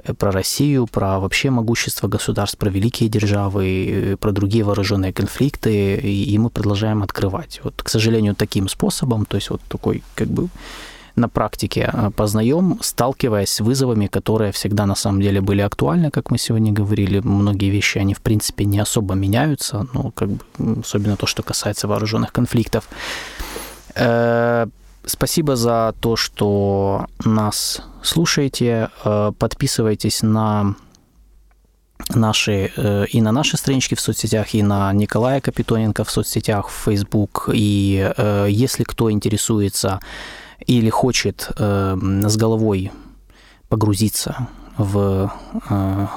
э, про Россию, про вообще могущество государств, про великие державы, э, про другие вооруженные конфликты, и мы продолжаем открывать. Вот, к сожалению, таким способом, то есть вот такой как бы на практике познаем, сталкиваясь с вызовами, которые всегда на самом деле были актуальны, как мы сегодня говорили. Многие вещи, они в принципе не особо меняются, ну, как бы, особенно то, что касается вооруженных конфликтов. Э, спасибо за то, что нас слушаете. Э, подписывайтесь на наши и на наши странички в соцсетях, и на Николая Капитоненко в соцсетях, в Facebook. И если кто интересуется или хочет э, с головой погрузиться в, э,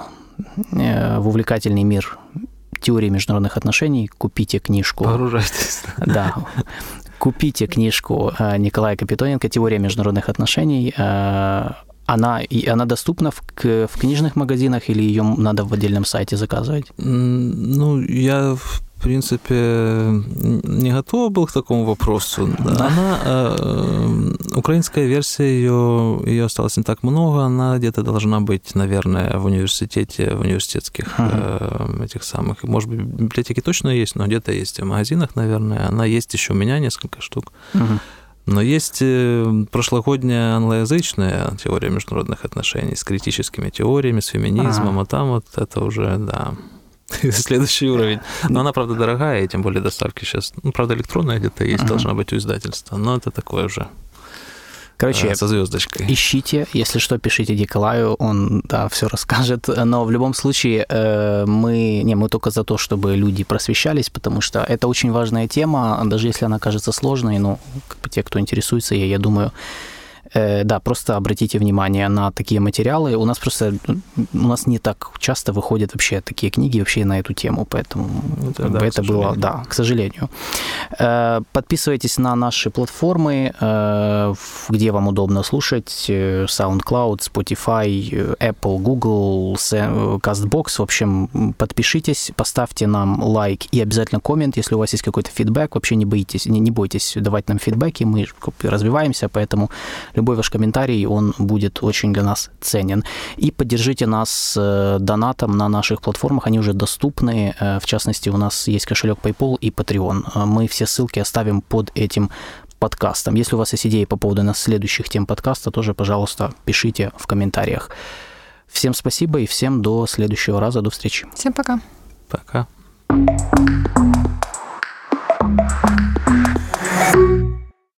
э, в увлекательный мир теории международных отношений, купите книжку. Погружайтесь. Да. Купите книжку э, Николая Капитоненко «Теория международных отношений». Э, она, она доступна в, в книжных магазинах или ее надо в отдельном сайте заказывать? Ну, я в принципе, не готова был к такому вопросу. (laughs) Она, э, украинская версия, ее, ее осталось не так много, она где-то должна быть, наверное, в университете, в университетских uh-huh. этих самых. Может быть, в библиотеке точно есть, но где-то есть в магазинах, наверное. Она есть еще у меня несколько штук. Uh-huh. Но есть э, прошлогодняя англоязычная теория международных отношений с критическими теориями, с феминизмом, а, а там вот это уже, да, (laughs) следующий уровень. Но она, правда, дорогая, и тем более доставки сейчас, ну, правда, электронная где-то есть, uh-huh. должна быть у издательства, но это такое уже Короче, э, со звездочкой. Ищите, если что, пишите Николаю, он да, все расскажет. Но в любом случае э, мы, не, мы только за то, чтобы люди просвещались, потому что это очень важная тема, даже если она кажется сложной, но бы те, кто интересуется, я, я думаю, да, просто обратите внимание на такие материалы. У нас просто у нас не так часто выходят вообще такие книги вообще на эту тему, поэтому это, да, это было, да, к сожалению. Э, подписывайтесь на наши платформы, э, где вам удобно слушать: SoundCloud, Spotify, Apple, Google, CastBox. В общем, подпишитесь, поставьте нам лайк и обязательно коммент, если у вас есть какой-то фидбэк. Вообще не боитесь, не, не бойтесь давать нам фидбэки, мы развиваемся, поэтому Любой ваш комментарий, он будет очень для нас ценен. И поддержите нас э, донатом на наших платформах, они уже доступны. Э, в частности, у нас есть кошелек PayPal и Patreon. Э, мы все ссылки оставим под этим подкастом. Если у вас есть идеи по поводу нас следующих тем подкаста, тоже, пожалуйста, пишите в комментариях. Всем спасибо и всем до следующего раза. До встречи. Всем пока. Пока. thank you